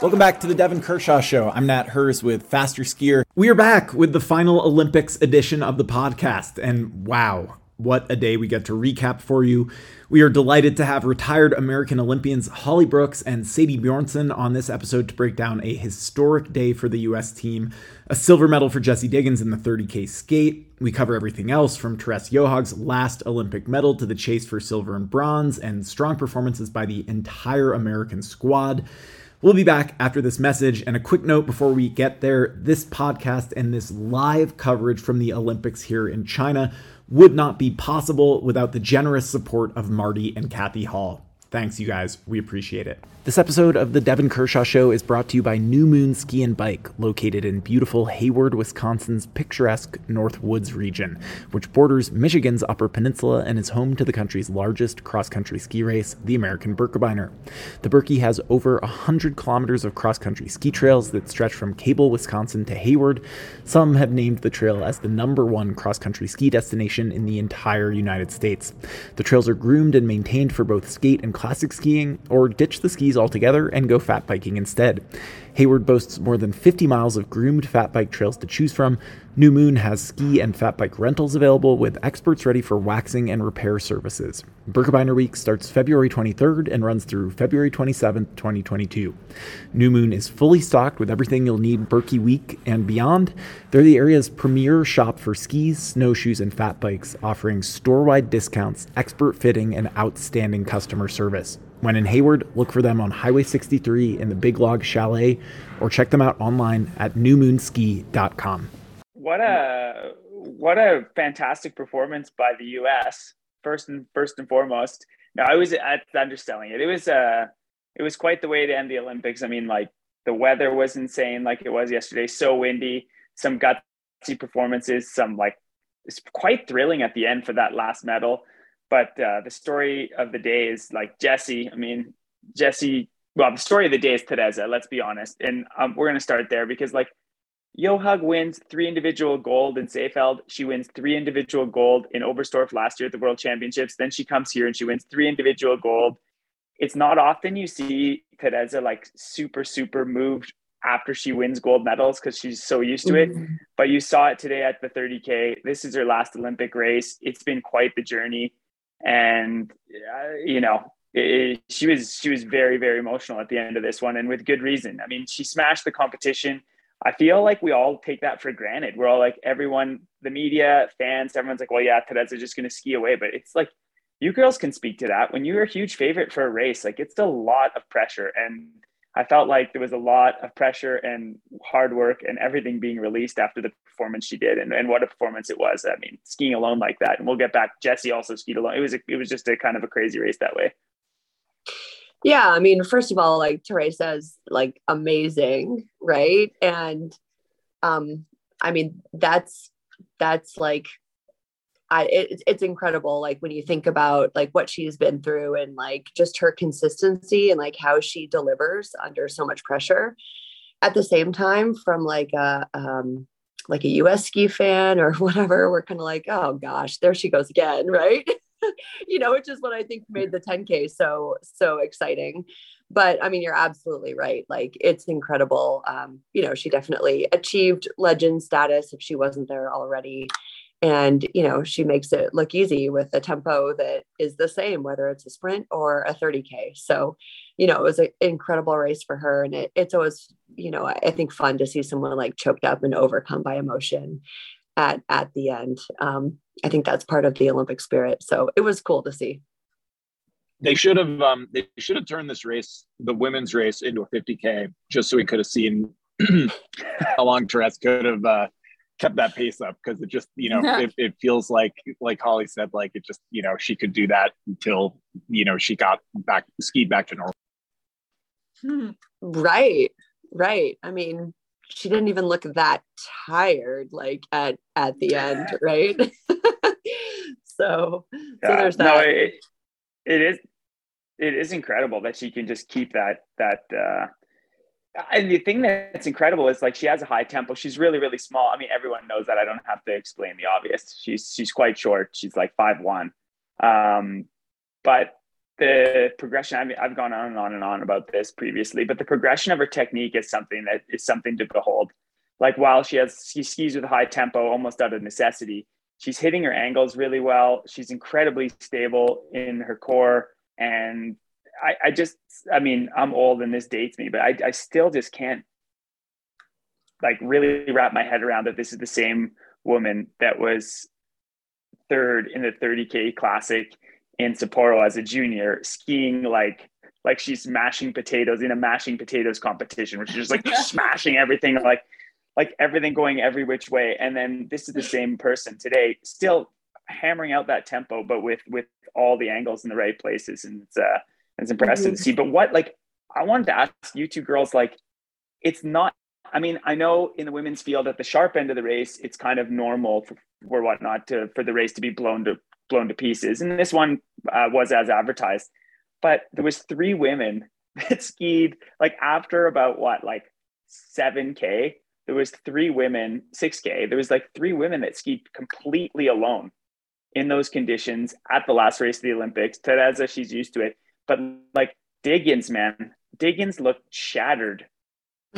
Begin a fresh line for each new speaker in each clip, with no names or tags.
Welcome back to the Devon Kershaw Show. I'm Nat Herz with Faster Skier. We are back with the final Olympics edition of the podcast. And wow, what a day we get to recap for you. We are delighted to have retired American Olympians Holly Brooks and Sadie Bjornsen on this episode to break down a historic day for the U.S. team, a silver medal for Jessie Diggins in the 30K skate. We cover everything else from Therese Johaug's last Olympic medal to the chase for silver and bronze, and strong performances by the entire American squad. We'll be back after this message. And a quick note before we get there this podcast and this live coverage from the Olympics here in China would not be possible without the generous support of Marty and Kathy Hall. Thanks, you guys. We appreciate it. This episode of the Devon Kershaw Show is brought to you by New Moon Ski and Bike, located in beautiful Hayward, Wisconsin's picturesque North Woods region, which borders Michigan's Upper Peninsula and is home to the country's largest cross country ski race, the American Birkebeiner. The Birkie has over 100 kilometers of cross country ski trails that stretch from Cable, Wisconsin to Hayward. Some have named the trail as the number one cross country ski destination in the entire United States. The trails are groomed and maintained for both skate and classic skiing, or ditch the skis altogether and go fat biking instead. Hayward boasts more than 50 miles of groomed fat bike trails to choose from. New Moon has ski and fat bike rentals available with experts ready for waxing and repair services. Birkebeiner Week starts February 23rd and runs through February 27th, 2022. New Moon is fully stocked with everything you'll need Birkie Week and beyond. They're the area's premier shop for skis, snowshoes, and fat bikes, offering store wide discounts, expert fitting, and outstanding customer service. When in Hayward, look for them on Highway 63 in the Big Log Chalet or check them out online at newmoonski.com.
What a what a fantastic performance by the US first and first and foremost. No, I was underselling it. It was uh it was quite the way to end the Olympics. I mean, like the weather was insane like it was yesterday, so windy, some gutsy performances, some like it's quite thrilling at the end for that last medal. But uh, the story of the day is like Jessie. I mean, Jessie. Well, the story of the day is Teresa. Let's be honest, and um, we're gonna start there because like Johaug wins three individual gold in Seefeld. She wins three individual gold in Oberstdorf last year at the World Championships. Then she comes here and she wins three individual gold. It's not often you see Teresa like super, super moved after she wins gold medals because she's so used to it. Mm-hmm. But you saw it today at the 30K. This is her last Olympic race. It's been quite the journey and uh, you know it, she was she was very very emotional at the end of this one and with good reason. I mean she smashed the competition. I feel like we all take that for granted. We're all like everyone the media fans everyone's like well yeah Teresa just going to ski away. But it's like you girls can speak to that. When you're a huge favorite for a race like it's a lot of pressure. And I felt like there was a lot of pressure and hard work and everything being released after the performance she did, and, and what a performance it was. I mean, skiing alone like that, and we'll get back. Jessie also skied alone. It was a, it was just a kind of a crazy race that way.
Yeah, I mean, first of all, like Teresa's like amazing, right? And um, I mean, that's that's like I, it, it's incredible like when you think about like what she's been through and like just her consistency and like how she delivers under so much pressure. At the same time from like a um like a US ski fan or whatever we're kind of like oh gosh there she goes again right? You know which is what I think made the 10k so so exciting. But I mean you're absolutely right. Like it's incredible. Um you know she definitely achieved legend status if she wasn't there already and you know she makes it look easy with a tempo that is the same whether it's a sprint or a 30k so you know it was an incredible race for her. And it, it's always you know i think fun to see someone like choked up and overcome by emotion at at the end. Um, i think that's part of the olympic spirit. So it was cool to see.
They should have um, they should have turned this race the women's race into a 50k just so we could have seen how long Therese could have uh, kept that pace up because it just you know it, it, feels like like holly said like it just you know she could do that until you know she got back skied back to normal.
Right right. I mean she didn't even look that tired like at at the end right? So yeah, so there's that. no,
it, it is it is incredible that she can just keep that that uh and the thing that's incredible is like she has a high tempo. She's really, really small. I mean, everyone knows that. I don't have to explain the obvious. She's she's quite short. She's like five one. Um, but the progression I mean, I've gone on and on and on about this previously, but the progression of her technique is something that is something to behold. Like while she has she skis with high tempo almost out of necessity, she's hitting her angles really well. She's incredibly stable in her core. And I, I just I mean, I'm old and this dates me, but I, I still just can't like really wrap my head around that this is the same woman that was third in the 30k classic in Sapporo as a junior, skiing like like she's mashing potatoes in a mashing potatoes competition, which is just like smashing everything, like like everything going every which way. And then this is the same person today, still hammering out that tempo, but with with all the angles in the right places, and it's uh, it's impressive mm-hmm. to see. But what like I wanted to ask you two girls, like it's not. I mean, I know in the women's field at the sharp end of the race, it's kind of normal for, for whatnot to for the race to be blown to blown to pieces. And this one uh, was as advertised, but there was three women that skied like after about what like 7k there was three women 6k there was like three women that skied completely alone in those conditions at the last race of the olympics teresa she's used to it but like diggins man diggins looked shattered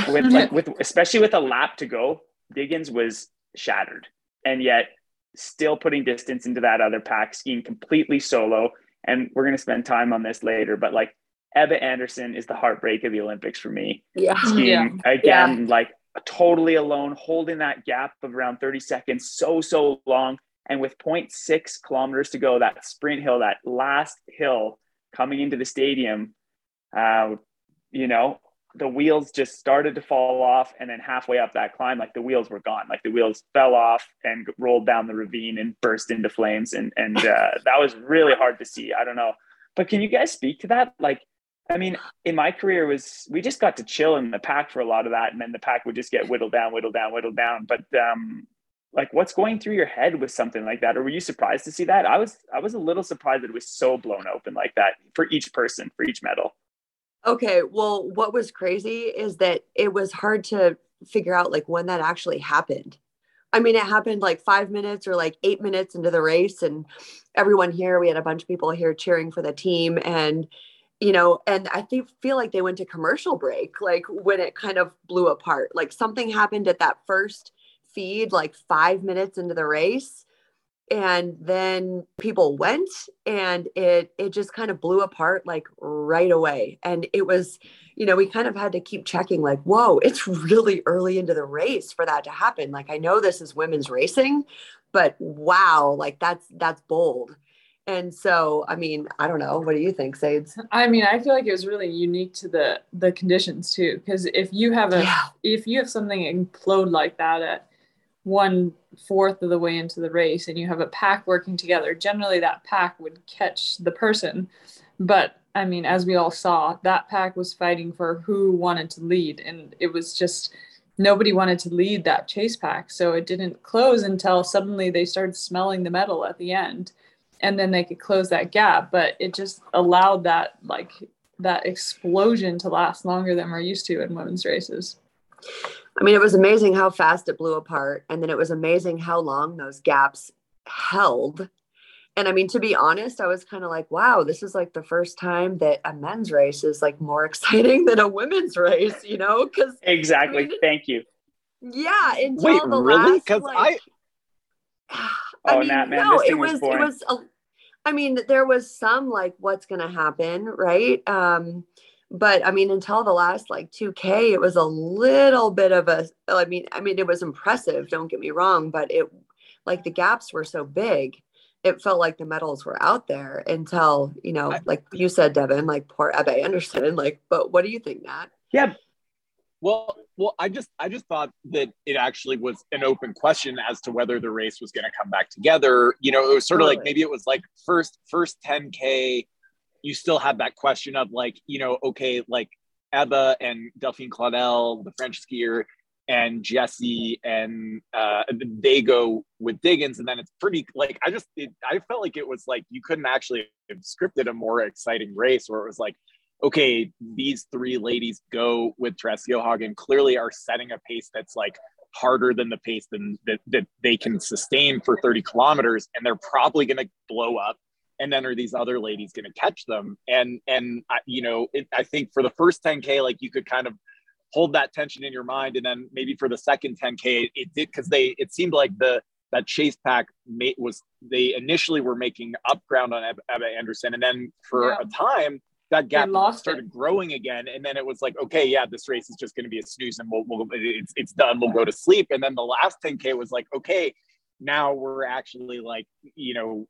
with like with especially with a lap to go diggins was shattered and yet still putting distance into that other pack, skiing completely solo. And we're going to spend time on this later, but like Ebba Andersson is the heartbreak of the Olympics for me.
Yeah.
Skiing
yeah.
again, yeah. like totally alone, holding that gap of around 30 seconds so, so long. And with 0.6 kilometers to go, that sprint hill, that last hill coming into the stadium, uh, you know, the wheels just started to fall off and then halfway up that climb like the wheels were gone. Like the wheels fell off and rolled down the ravine and burst into flames and and uh, that was really hard to see. I don't know. But can you guys speak to that? Like i mean in my career was we just got to chill in the pack for a lot of that and then the pack would just get whittled down whittled down whittled down. But um like what's going through your head with something like that or were you surprised to see that i was i was a little surprised that it was so blown open like that for each person for each medal
Okay, well, what was crazy is that it was hard to figure out like when that actually happened. I mean, it happened like five minutes or like eight minutes into the race, and everyone here, we had a bunch of people here cheering for the team, and you know, and I feel like they went to commercial break, like when it kind of blew apart. Like something happened at that first feed, like five minutes into the race, and then people went and it it just kind of blew apart like right away. And it was you know we kind of had to keep checking like whoa it's really early into the race for that to happen. Like i know this is women's racing but wow like that's that's bold. And so i mean i don't know. What do you think sades
i mean i feel like it was really unique to the the conditions too. Because if you have a yeah. if you have something implode like that at one fourth of the way into the race and you have a pack working together, generally that pack would catch the person. But I mean, as we all saw, that pack was fighting for who wanted to lead. And it was just nobody wanted to lead that chase pack. So it didn't close until suddenly they started smelling the medal at the end. And then they could close that gap. But it just allowed that, like, that explosion to last longer than we're used to in women's races.
I mean, it was amazing how fast it blew apart. And then it was amazing how long those gaps held. And I mean, to be honest, I was kind of like, wow, this is like the first time that a men's race is like more exciting than a women's race, you know? Because
exactly. I mean, Thank you.
Yeah. Until Wait, the really? Because like, I. I oh, mean, Nat, man, no, it was, was it was. A, I mean, there was some like, what's going to happen, right? Um, but I mean, until the last like 2K, it was a little bit of a, I mean, I mean, it was impressive, don't get me wrong, but it like the gaps were so big, it felt like the medals were out there until, you know, like you said, Devon, like poor Ebba Andersson, like, but what do you think, Nat?
Yeah.
Well, well, I just I just thought that it actually was an open question as to whether the race was going to come back together. You know, it was sort of like maybe it was like first first 10k you still have that question of like, you know, okay, like Ebba and Delphine Claudel, the French skier, and Jessie, and uh, they go with Diggins, and then it's pretty like I just it, I felt like it was like you couldn't actually have scripted a more exciting race where it was like, okay, these three ladies go with Therese Johaug clearly are setting a pace that's like harder than the pace than that, that they can sustain for 30 kilometers, and they're probably going to blow up and then are these other ladies going to catch them? And and I, you know, it, I think for the first 10k, like you could kind of hold that tension in your mind, and then maybe for the second 10k, it did because they it seemed like the that chase pack mate was they initially were making up ground on Ebba Andersson, and then for yeah. a time that gap started it. growing again, and then it was like, okay, yeah, this race is just going to be a snooze, and we'll, we'll it's it's done. We'll go to sleep, and then the last 10k was like, okay, now we're actually like, you know,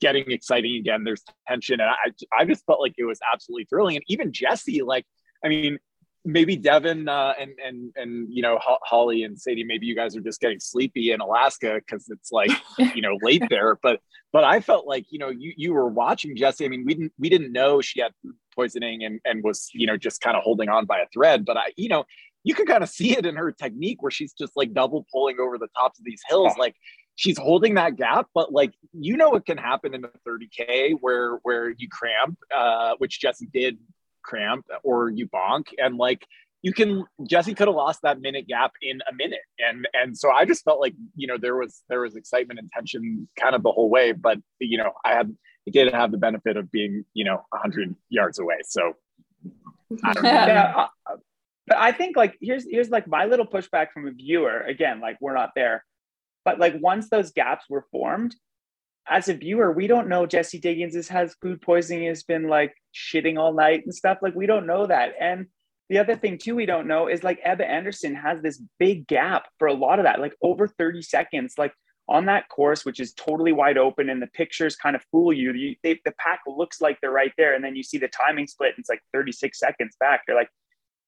getting exciting again. There's tension, and I I just felt like it was absolutely thrilling, and even Jessie, like, I mean, maybe Devon uh, and and and you know Holly and Sadie, maybe you guys are just getting sleepy in Alaska because it's like you know late there. But but I felt like you know you you were watching Jessie. I mean, we didn't we didn't know she had poisoning and and was you know just kind of holding on by a thread. But I you know you can kind of see it in her technique where she's just like double pulling over the tops of these hills, like. She's holding that gap, but like you know, it can happen in the 30k where where you cramp, uh, which Jessie did cramp or you bonk and like you can Jessie could have lost that minute gap in a minute and and so I just felt like you know there was there was excitement and tension kind of the whole way but you know I had I did have the benefit of being you know 100 yards away so.
I yeah, uh, but I think like here's here's like my little pushback from a viewer again like we're not there but like once those gaps were formed as a viewer, we don't know Jessie Diggins has food poisoning, has been like shitting all night and stuff. Like we don't know that. And the other thing too, we don't know is like Ebba Andersson has this big gap for a lot of that, like over 30 seconds, like on that course, which is totally wide open and the pictures kind of fool you. you they, the pack looks like they're right there. And then you see the timing split and it's like 36 seconds back. You're like,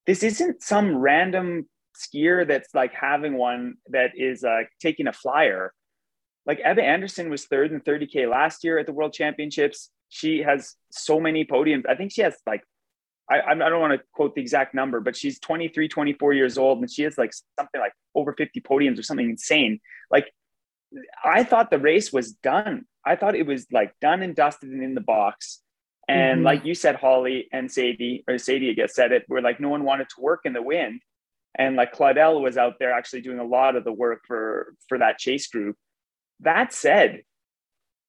this isn't some random skier that's like having one that is uh, taking a flyer like Ebba Andersson was third in 30K last year at the World Championships. She has so many podiums. I think she has like, I, I don't want to quote the exact number, but she's 23, 24 years old and she has like something like over 50 podiums or something insane. Like, I thought the race was done. I thought it was like done and dusted and in the box. And mm-hmm. like you said, Holly and Sadie, or Sadie, I guess, said it, where like no one wanted to work in the wind. And like Claudel was out there actually doing a lot of the work for for that chase group. That said,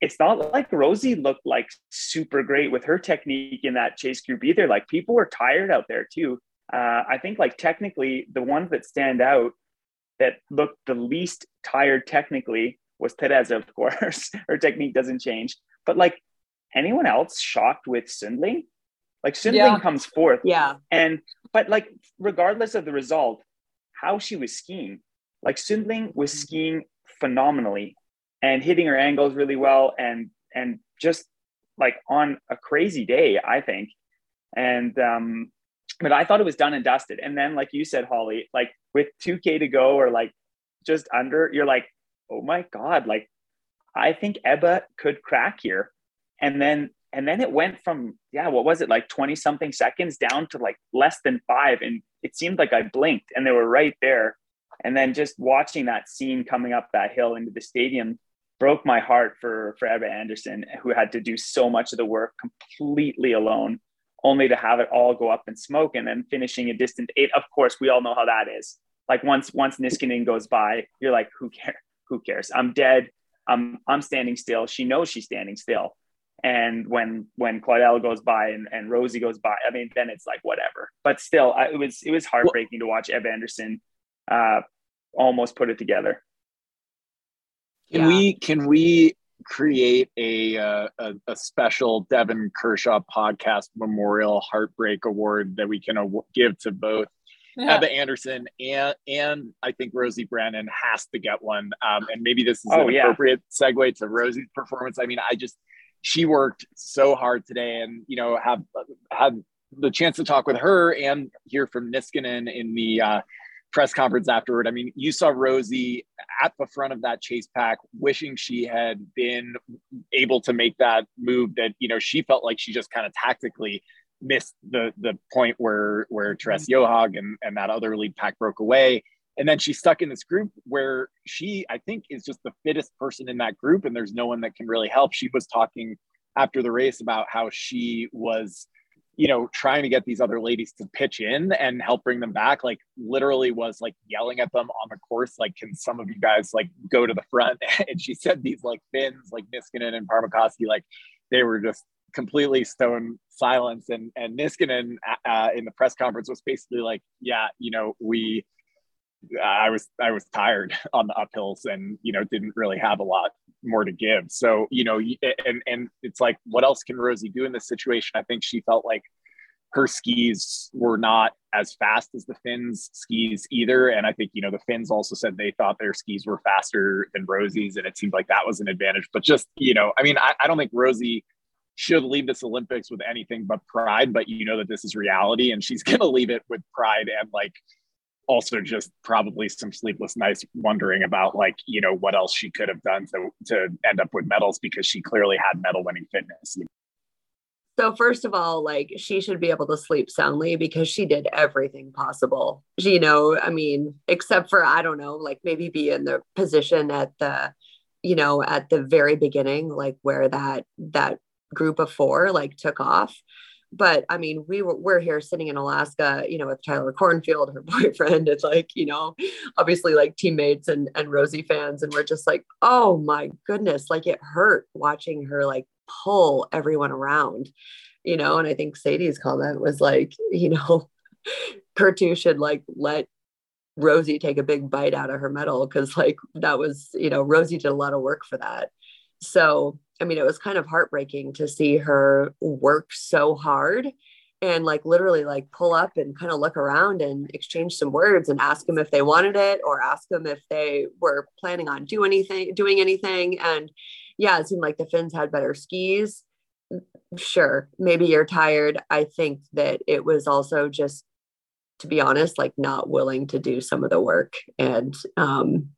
it's not like Rosie looked like super great with her technique in that chase group either. Like people were tired out there too. Uh, I think like technically the ones that stand out that looked the least tired technically was Teresa, of course. her technique doesn't change. But like anyone else shocked with Sundling? Like Sundling yeah. comes fourth.
Yeah.
And but like regardless of the result, how she was skiing, like Sundling was skiing phenomenally and hitting her angles really well and and just like on a crazy day, I think. And um, but I thought it was done and dusted. And then, like you said, Holly, like with 2K to go or like just under, you're like, oh my God, like I think Ebba could crack here. And then and then it went from yeah, what was it, like 20 something seconds down to like less than five. And it seemed like I blinked and they were right there. And then just watching that scene coming up that hill into the stadium broke my heart for for Ebba Andersson, who had to do so much of the work completely alone, only to have it all go up in smoke and then finishing a distant eight. Of course, we all know how that is. Like once once Niskanen goes by, you're like, who cares? Who cares? I'm dead. I'm I'm standing still. She knows she's standing still. And when when Claudel goes by and, and Rosie goes by, I mean, then it's like whatever. But still, I, it was it was heartbreaking to watch Ebba Andersson uh, almost put it together.
Can yeah. we can we create a, uh, a, a special Devon Kershaw podcast memorial heartbreak award that we can aw- give to both yeah. Ebba Andersson and and I think Rosie Brennan has to get one. Um, and maybe this is oh, an yeah. appropriate segue to Rosie's performance. I mean, I just she worked so hard today, and you know have had the chance to talk with her and hear from Niskanen in the uh, press conference afterward. I mean, you saw Rosie at the front of that chase pack, wishing she had been able to make that move that, you know, she felt like she just kind of tactically missed the the point where where Therese Johaug and, and that other lead pack broke away. And then she's stuck in this group where she, I think, is just the fittest person in that group, and there's no one that can really help. She was talking after the race about how she was you know, trying to get these other ladies to pitch in and help bring them back, like literally was like yelling at them on the course, like, can some of you guys like go to the front? and she said these like Finns, like Niskanen and Parmakoski, like they were just completely stone silence. And and Niskanen uh, in the press conference was basically like, yeah, you know, we. I was I was tired on the uphills and you know didn't really have a lot more to give. So you know and and it's like what else can Rosie do in this situation? I think she felt like her skis were not as fast as the Finns skis either. And I think, you know, the Finns also said they thought their skis were faster than Rosie's. And it seemed like that was an advantage. But just, you know, I mean, I, I don't think Rosie should leave this Olympics with anything but pride, but you know that this is reality and she's going to leave it with pride and like also just probably some sleepless nights wondering about like, you know, what else she could have done to, to end up with medals because she clearly had medal winning fitness.
So first of all, like she should be able to sleep soundly because she did everything possible. You know, I mean, except for I don't know, like maybe be in the position at the, you know, at the very beginning, like where that that group of four like took off. But I mean, we were we're here sitting in Alaska, you know, with Tyler Kornfield, her boyfriend, and like, you know, obviously like teammates and and Rosie fans, and we're just like, oh my goodness, like it hurt watching her like pull everyone around, you know. And I think Sadie's comment was like, you know, Kertu should like let Rosie take a big bite out of her medal because like that was, you know, Rosie did a lot of work for that. So, I mean, it was kind of heartbreaking to see her work so hard and like literally like pull up and kind of look around and exchange some words and ask them if they wanted it or ask them if they were planning on do anything doing anything and yeah, it seemed like the Finns had better skis. Sure, maybe you're tired. I think that it was also just, to be honest, like not willing to do some of the work. And, um,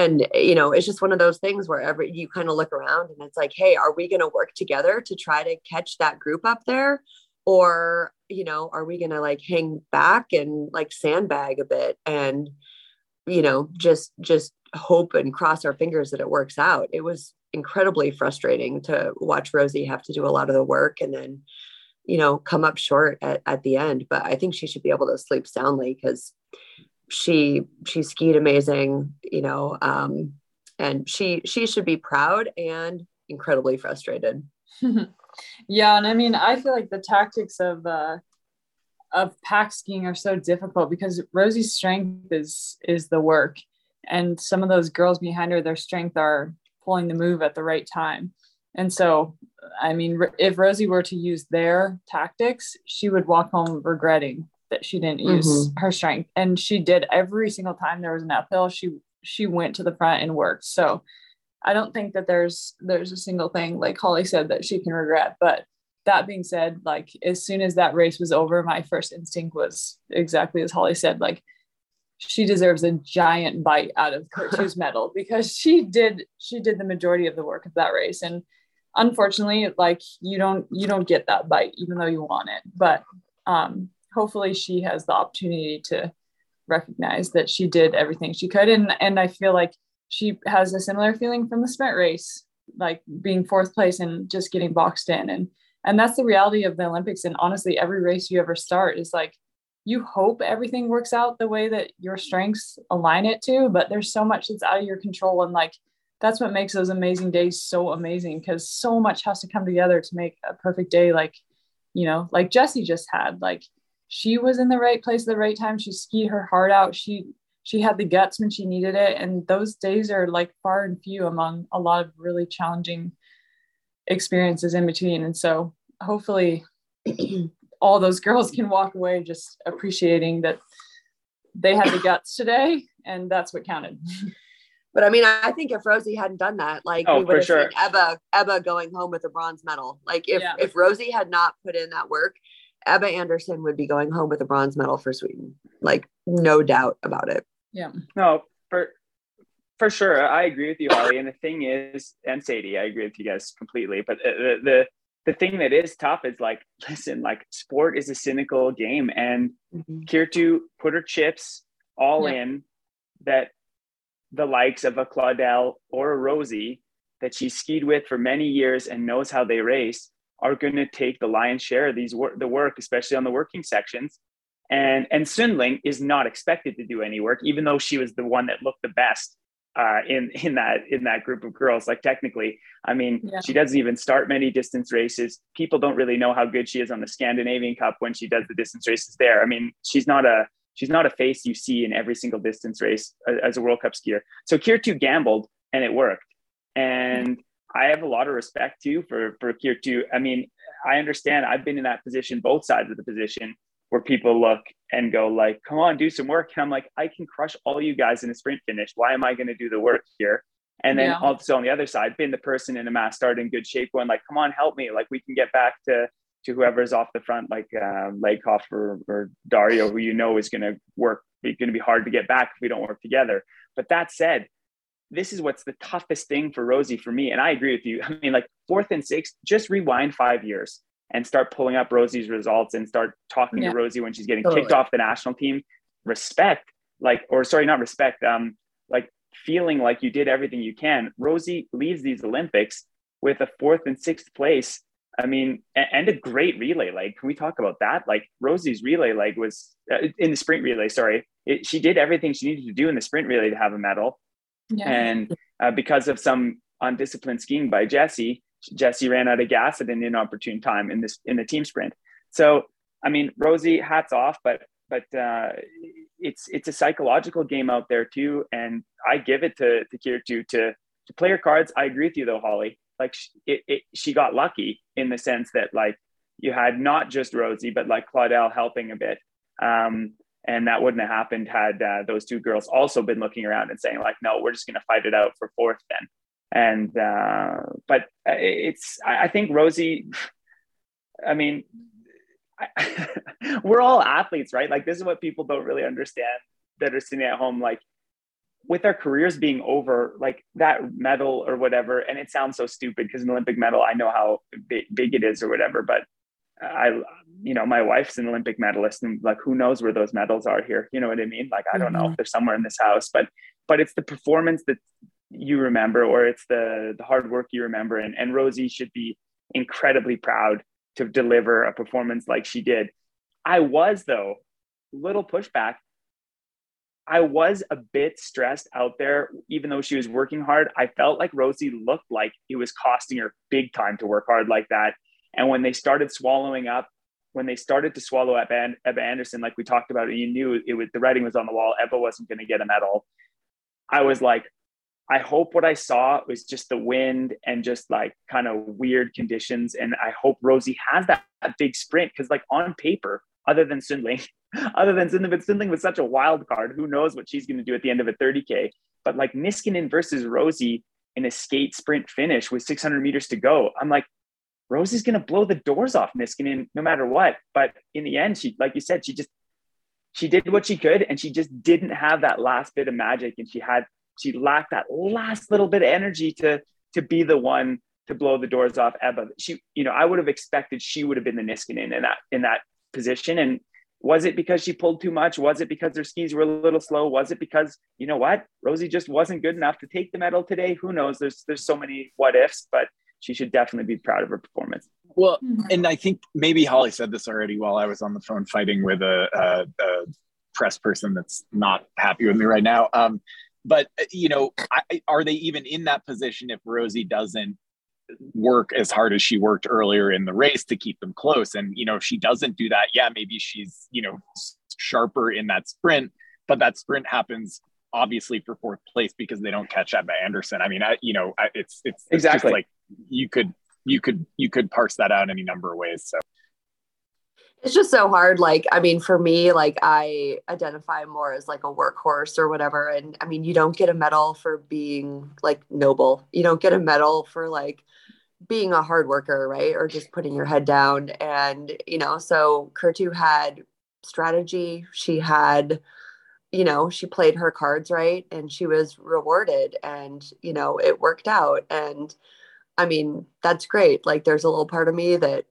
and you know, it's just one of those things where every you kind of look around and it's like, hey, are we going to work together to try to catch that group up there? Or, you know, are we going to like hang back and like sandbag a bit and, you know, just, just hope and cross our fingers that it works out. It was incredibly frustrating to watch Rosie have to do a lot of the work and then, you know, come up short at, at the end. But I think she should be able to sleep soundly because she she skied amazing, you know, um, and she she should be proud and incredibly frustrated.
yeah, and I mean, I feel like the tactics of uh, of pack skiing are so difficult because Rosie's strength is is the work and some of those girls behind her their strength are pulling the move at the right time and so i mean if rosie were to use their tactics she would walk home regretting that she didn't use mm-hmm. her strength. And she did every single time there was an uphill she she went to the front and worked. So i don't think that there's there's a single thing like holly said that she can regret. But that being said like as soon as that race was over my first instinct was exactly as holly said like she deserves a giant bite out of Kertu's medal because she did she did the majority of the work of that race. And unfortunately like you don't you don't get that bite even though you want it. But um hopefully she has the opportunity to recognize that she did everything she could and and I feel like she has a similar feeling from the sprint race like being fourth place and just getting boxed in and and that's the reality of the Olympics and honestly every race you ever start is like you hope everything works out the way that your strengths align it to, but there's so much that's out of your control. And like, that's what makes those amazing days so amazing because so much has to come together to make a perfect day. Like, you know, like jessie just had, like, she was in the right place at the right time. She skied her heart out. She, she had the guts when she needed it. And those days are like far and few among a lot of really challenging experiences in between. And so hopefully all those girls can walk away just appreciating that they had the guts today and that's what counted
but i mean i think if rosie hadn't done that like oh, we would have sure. seen ebba ebba going home with a bronze medal like if yeah. if rosie had not put in that work ebba Andersson would be going home with a bronze medal for sweden. Like no doubt about it.
Yeah.
No for for sure. I agree with you holly. And the thing is and sadie i agree with you guys completely. But the, the the thing that is tough is like, listen, like sport is a cynical game, and mm-hmm. Kertu put her chips all yeah. in that the likes of a Claudel or a Rosie that she skied with for many years and knows how they race are going to take the lion's share of these work, the work, especially on the working sections. And and Sundling is not expected to do any work, even though she was the one that looked the best uh, in in that in that group of girls. Like technically, I mean, yeah. she doesn't even start many distance races. People don't really know how good she is on the Scandinavian Cup when she does the distance races there. I mean, she's not a she's not a face you see in every single distance race as a World Cup skier. So Kertu gambled and it worked, and I have a lot of respect too for for Kertu. I mean, I understand. I've been in that position, both sides of the position where people look and go like, come on, do some work. And I'm like, I can crush all you guys in a sprint finish. Why am I going to do the work here? And then yeah. also on the other side, being the person in a mass start in good shape, going like, come on, help me. Like we can get back to to whoever's off the front, like uh, Legkov or, or Dario, who you know is going to work, going to be hard to get back if we don't work together. But that said, this is what's the toughest thing for Rosie for me. And I agree with you. I mean, like fourth and sixth, just rewind five years and start pulling up Rosie's results and start talking yeah. to Rosie when she's getting totally. kicked off the national team. Respect, like, or sorry, not respect, um, like feeling like you did everything you can. Rosie leaves these Olympics with a fourth and sixth place. I mean, and a great relay leg. Can we talk about that? Like Rosie's relay leg was uh, in the sprint relay. Sorry, it, she did everything she needed to do in the sprint relay to have a medal. Yeah. And uh, because of some undisciplined skiing by Jessie, Jessie ran out of gas at an inopportune time in this in the team sprint. So I mean, Rosie, hats off, but but uh, it's it's a psychological game out there too, and I give it to to Kertu to to play her cards. I agree with you though, Holly. Like it, it, she got lucky in the sense that like you had not just Rosie, but like Claudel helping a bit. Um, and that wouldn't have happened had uh, those two girls also been looking around and saying like, no, we're just going to fight it out for fourth then and uh, but it's I think Rosie. I mean, I, we're all athletes, right? Like this is what people don't really understand that are sitting at home. Like with our careers being over, like that medal or whatever, and it sounds so stupid because an Olympic medal, I know how big, big it is or whatever, but I, you know, my wife's an Olympic medalist, and like, who knows where those medals are here? You know what I mean? Like, I don't know mm-hmm. if they're somewhere in this house, but but it's the performance that you remember or it's the the hard work you remember and, and rosie should be incredibly proud to deliver a performance like she did i was though little pushback i was a bit stressed out there even though she was working hard i felt like rosie looked like it was costing her big time to work hard like that and when they started swallowing up when they started to swallow up Ebba Andersson, like we talked about, and you knew it was the writing was on the wall. Ebba wasn't going to get a medal. I was like, I hope what I saw was just the wind and just like kind of weird conditions. And I hope Rosie has that, that big sprint because, like on paper, other than Sundling, other than Sundling, but Sundling was such a wild card. Who knows what she's going to do at the end of a 30K? But like Niskanen versus Rosie in a skate sprint finish with 600 meters to go, I'm like, Rosie's going to blow the doors off Niskanen no matter what. But in the end, she, like you said, she just, she did what she could and she just didn't have that last bit of magic and she had she lacked that last little bit of energy to to be the one to blow the doors off Ebba. She, you know, I would have expected she would have been the Niskanen in that in that position. And was it because she pulled too much? Was it because her skis were a little slow? Was it because you know what Rosie just wasn't good enough to take the medal today? Who knows? There's there's so many what ifs, but she should definitely be proud of her performance.
Well, and I think maybe Holly said this already while I was on the phone fighting with a, a, a press person that's not happy with me right now. Um, but uh, you know, I, are they even in that position if Rosie doesn't work as hard as she worked earlier in the race to keep them close? And you know, if she doesn't do that, yeah, maybe she's you know sharper in that sprint, but that sprint happens obviously for fourth place because they don't catch Ebba Andersson. I mean, I you know, I, it's it's, it's exactly like you could you could you could parse that out any number of ways. So
it's just so hard like i mean for me like i identify more as like a workhorse or whatever and i mean you don't get a medal for being like noble you don't get a medal for like being a hard worker right or just putting your head down and you know so Kertu had strategy she had you know she played her cards right and she was rewarded and you know it worked out and i mean that's great like there's a little part of me that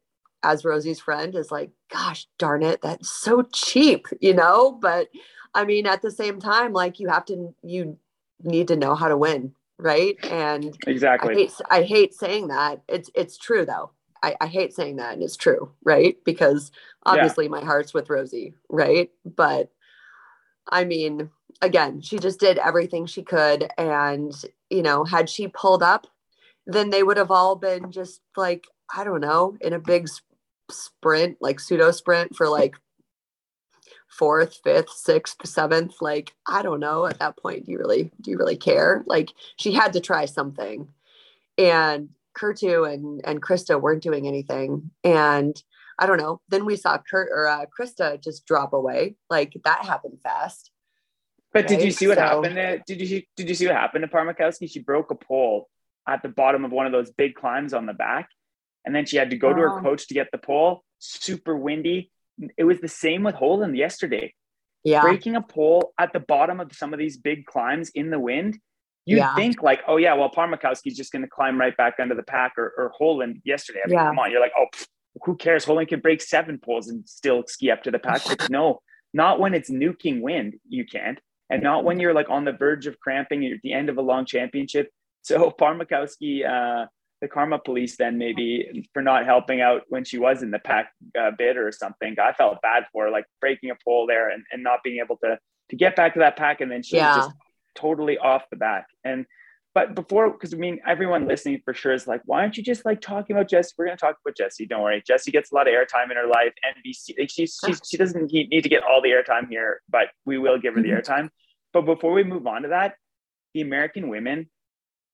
as Rosie's friend is like, gosh darn it, that's so cheap, you know? But I mean, at the same time, like you have to, you need to know how to win, right? And
exactly,
I hate, I hate saying that. It's it's true though. I, I hate saying that, and it's true, right? Because obviously yeah. my heart's with Rosie, right? But I mean, again, she just did everything she could. And, you know, had she pulled up, then they would have all been just like, I don't know, in a big sprint, like pseudo sprint for like fourth, fifth, sixth, seventh. Like, I don't know. At that point, do you really do you really care? Like she had to try something. And Kertu and and Krista weren't doing anything. And I don't know. Then we saw Kurt or uh, Krista just drop away. Like that happened fast.
But right? did you see what so, happened? There? Did you did you see what happened to Parmakoski? She broke a pole at the bottom of one of those big climbs on the back, and then she had to go to her coach to get the pole. Super windy. It was the same with Holund yesterday.
Yeah,
breaking a pole at the bottom of some of these big climbs in the wind. You yeah. think like, oh yeah, well Parmakoski's just going to climb right back under the pack, or, or Holund yesterday. I mean, yeah. come on, you're like, oh, pff, who cares? Holund can break seven poles and still ski up to the pack. But no, not when it's nuking wind. You can't, and not when you're like on the verge of cramping. You're at the end of a long championship. So Parmakoski, uh, the karma police, then maybe for not helping out when she was in the pack uh, bid or something. I felt bad for her, like breaking a pole there and, and not being able to to get back to that pack, and then she yeah. was just totally off the back. And but before, because I mean, everyone listening for sure is like, why aren't you just like talking about Jessie? We're going to talk about Jessie. Don't worry. Jessie gets a lot of airtime in her life. NBC, like she's, she's, she doesn't need to get all the airtime here, but we will give her the mm-hmm. airtime. But before we move on to that, the American women,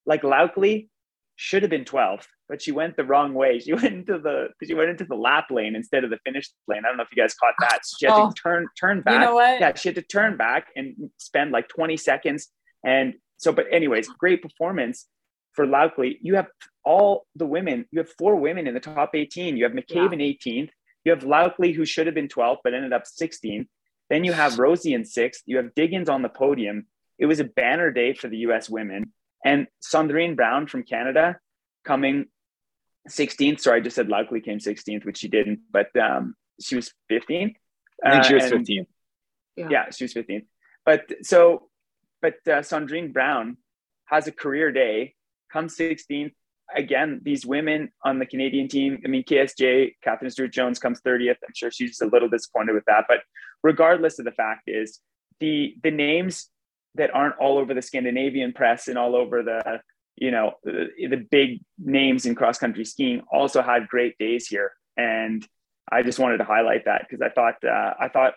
like Laukli, should have been 12th, but she went the wrong way. She went into the she went into the lap lane instead of the finish lane. I don't know if you guys caught that. She had oh, to turn turn back. You know? Yeah, she had to turn back and spend like 20 seconds. And so, but anyways, great performance for Laukli. You have all the women. You have four women in the top 18. You have McCabe yeah. in 18th. You have Laukli, who should have been 12th, but ended up 16th. Then you have Rosie in sixth. You have Diggins on the podium. It was a banner day for the U.S. women. And Cendrine Browne from Canada coming 16th. Sorry, I just said Laukli came 16th, which she didn't, but um, she was 15th.
I think she was uh, 15th.
Yeah. yeah, she was 15th. But so but uh, Cendrine Browne has a career day, comes 16th. Again, these women on the Canadian team, I mean, KSJ, Katherine Stewart Jones comes 30th. I'm sure she's a little disappointed with that. But regardless of the fact is the the names that aren't all over the Scandinavian press and all over the you know the, the big names in cross country skiing also had great days here and I just wanted to highlight that because I thought uh, I thought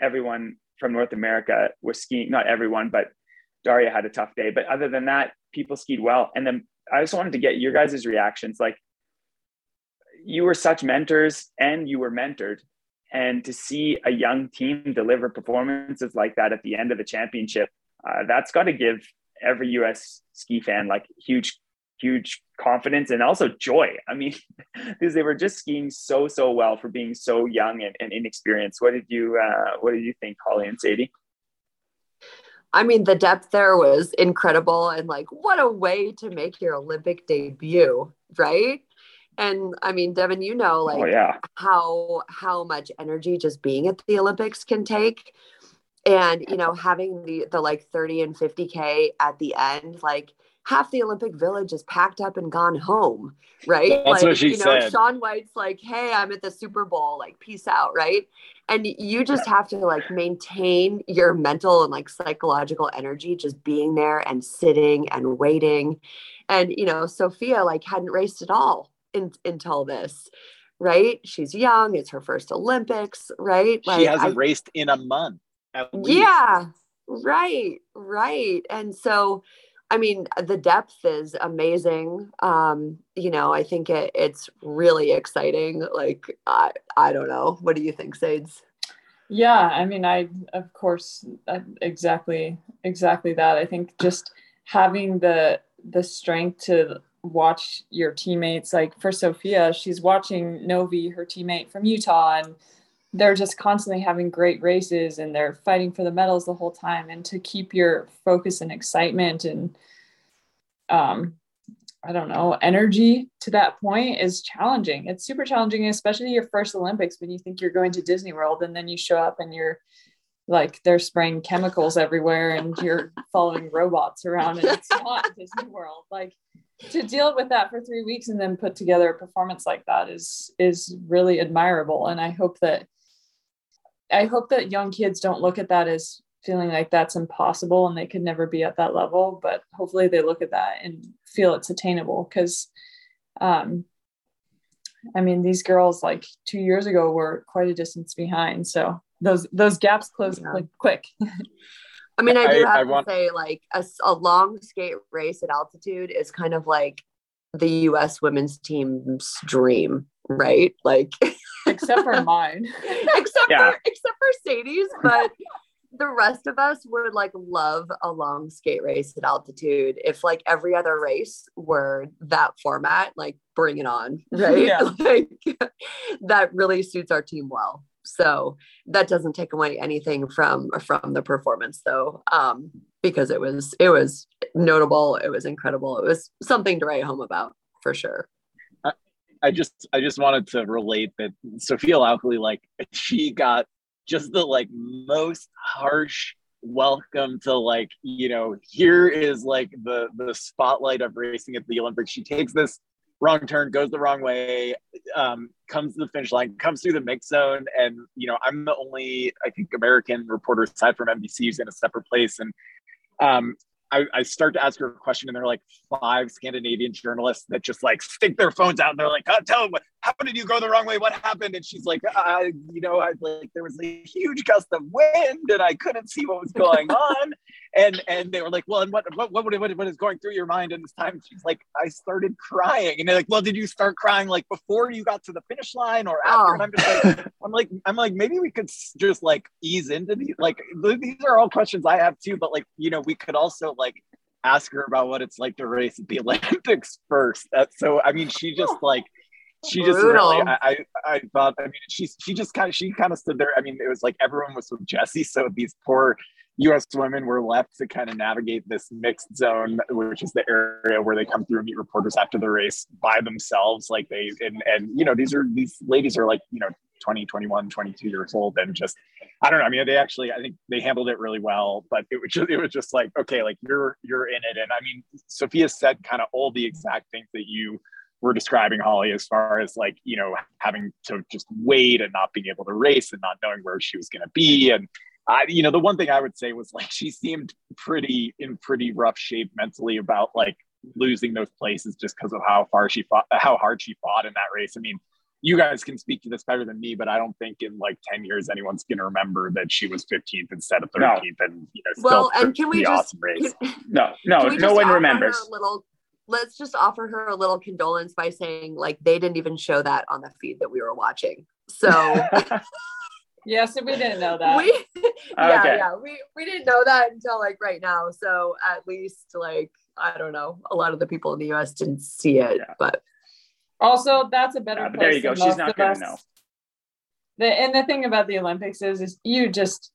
everyone from North America was skiing not everyone but Dahria had a tough day. But other than that, people skied well. And then I just wanted to get your guys' reactions. Like you were such mentors and you were mentored. And to see a young team deliver performances like that at the end of the championship, uh, that's got to give every US ski fan like huge, huge confidence and also joy. I mean, because they were just skiing so, so well for being so young and, and inexperienced. What did you, uh, what did you think, Holly and Sadie?
I mean, the depth there was incredible. And like, what a way to make your Olympic debut, right? And I mean, Devon, you know, like
oh, yeah.
how how much energy just being at the Olympics can take. And you know, having the the like 30 and 50K at the end, like half the Olympic Village is packed up and gone home, right?
That's
like,
what she
you know,
said.
Shaun White's like, "Hey, I'm at the Super Bowl. Like, peace out," right? And you just have to like maintain your mental and like psychological energy, just being there and sitting and waiting. And you know, Sophia like hadn't raced at all in, until this. Right? She's young. It's her first Olympics. Right?
Like, she hasn't I, raced in a month.
Yeah. Right. Right. And so I mean, the depth is amazing. Um, you know, I think it, it's really exciting. Like, I, I don't know. What do you think, Sades?
Yeah, I mean, I of course uh, exactly exactly that. I think just having the the strength to watch your teammates. Like for Sophia, she's watching Novie, her teammate from Utah, and they're just constantly having great races and they're fighting for the medals the whole time. And to keep your focus and excitement and um i don't know energy to that point is challenging. It's super challenging especially your first olympics when you think you're going to disney world and then you show up and you're like they're spraying chemicals everywhere and you're following robots around and it's not disney world. Like to deal with that for three weeks and then put together a performance like that is is really admirable. And i hope that I hope that young kids don't look at that as feeling like that's impossible and they could never be at that level. But hopefully they look at that and feel it's attainable because, um, I mean, these girls like two years ago were quite a distance behind. So those those gaps close yeah. quick. quick.
I mean, I do have I, I to want... say, like a, a long skate race at altitude is kind of like the U.S. women's team's dream, right? Like,
except for mine,
except yeah. for except for Sadie's, but the rest of us would like love a long skate race at altitude. If like every other race were that format, like bring it on, right? Yeah. like that really suits our team well. So that doesn't take away anything from from the performance though. Um, because it was it was notable, it was incredible. It was something to write home about for sure.
I just I just wanted to relate that Sophia Laukli like she got just the like most harsh welcome to like you know here is like the the spotlight of racing at the olympics. She takes this wrong turn goes the wrong way um, comes to the finish line comes through the mix zone. And you know i'm the only i think american reporter aside from nbc who's in a separate place. And um, I, I, start to ask her a question, and there are like five Scandinavian journalists that just like stick their phones out. And they're like, oh, "Tell them how did you go the wrong way? What happened?" And she's like, "I, you know, I like there was a huge gust of wind, and I couldn't see what was going on." and and they were like, "Well, and what what what, what, what is going through your mind in this time?" she's like, "I started crying." And they're like, "Well, did you start crying like before you got to the finish line or after?" Oh. And I'm just like, oh. I'm like, I'm like, maybe we could just like ease into these. Like these are all questions I have too, but like you know, we could also like ask her about what it's like to race at the Olympics first. That's so. I mean, she just oh. like she just really. I, I, I thought. I mean, she she just kind of she kind of stood there. I mean, it was like everyone was with Jessie, so these poor U.S. women were left to kind of navigate this mixed zone, which is the area where they come through and meet reporters after the race by themselves. Like they and and you know these are these ladies are like you know 20, 21, 22 years old and just, I don't know. I mean, they actually, I think they handled it really well, but it was just, it was just like, okay, like you're, you're in it. And I mean, Sophia said kind of all the exact things that you were describing Holly as far as like, you know, having to just wait and not being able to race and not knowing where she was going to be. And, I, you know, the one thing I would say was like she seemed pretty in pretty rough shape mentally about like losing those places just because of how far she fought, how hard she fought in that race. I mean, you guys can speak to this better than me, but I don't think in like 10 years anyone's going to remember that she was 15th instead of 13th no. and, you know,
well, and can we just, awesome
race. Can, no, no, no one remembers.
Little, let's just offer her a little condolence by saying like they didn't even show that on the feed that we were watching. So
Yes, we didn't know that.
We, yeah, okay. yeah, we we didn't know that until like right now. So at least like I don't know, a lot of the people in the U.S. didn't see it, yeah. but
also, that's a better.
Yeah, there you go. She's not gonna know.
The, and the thing about the Olympics is, is you just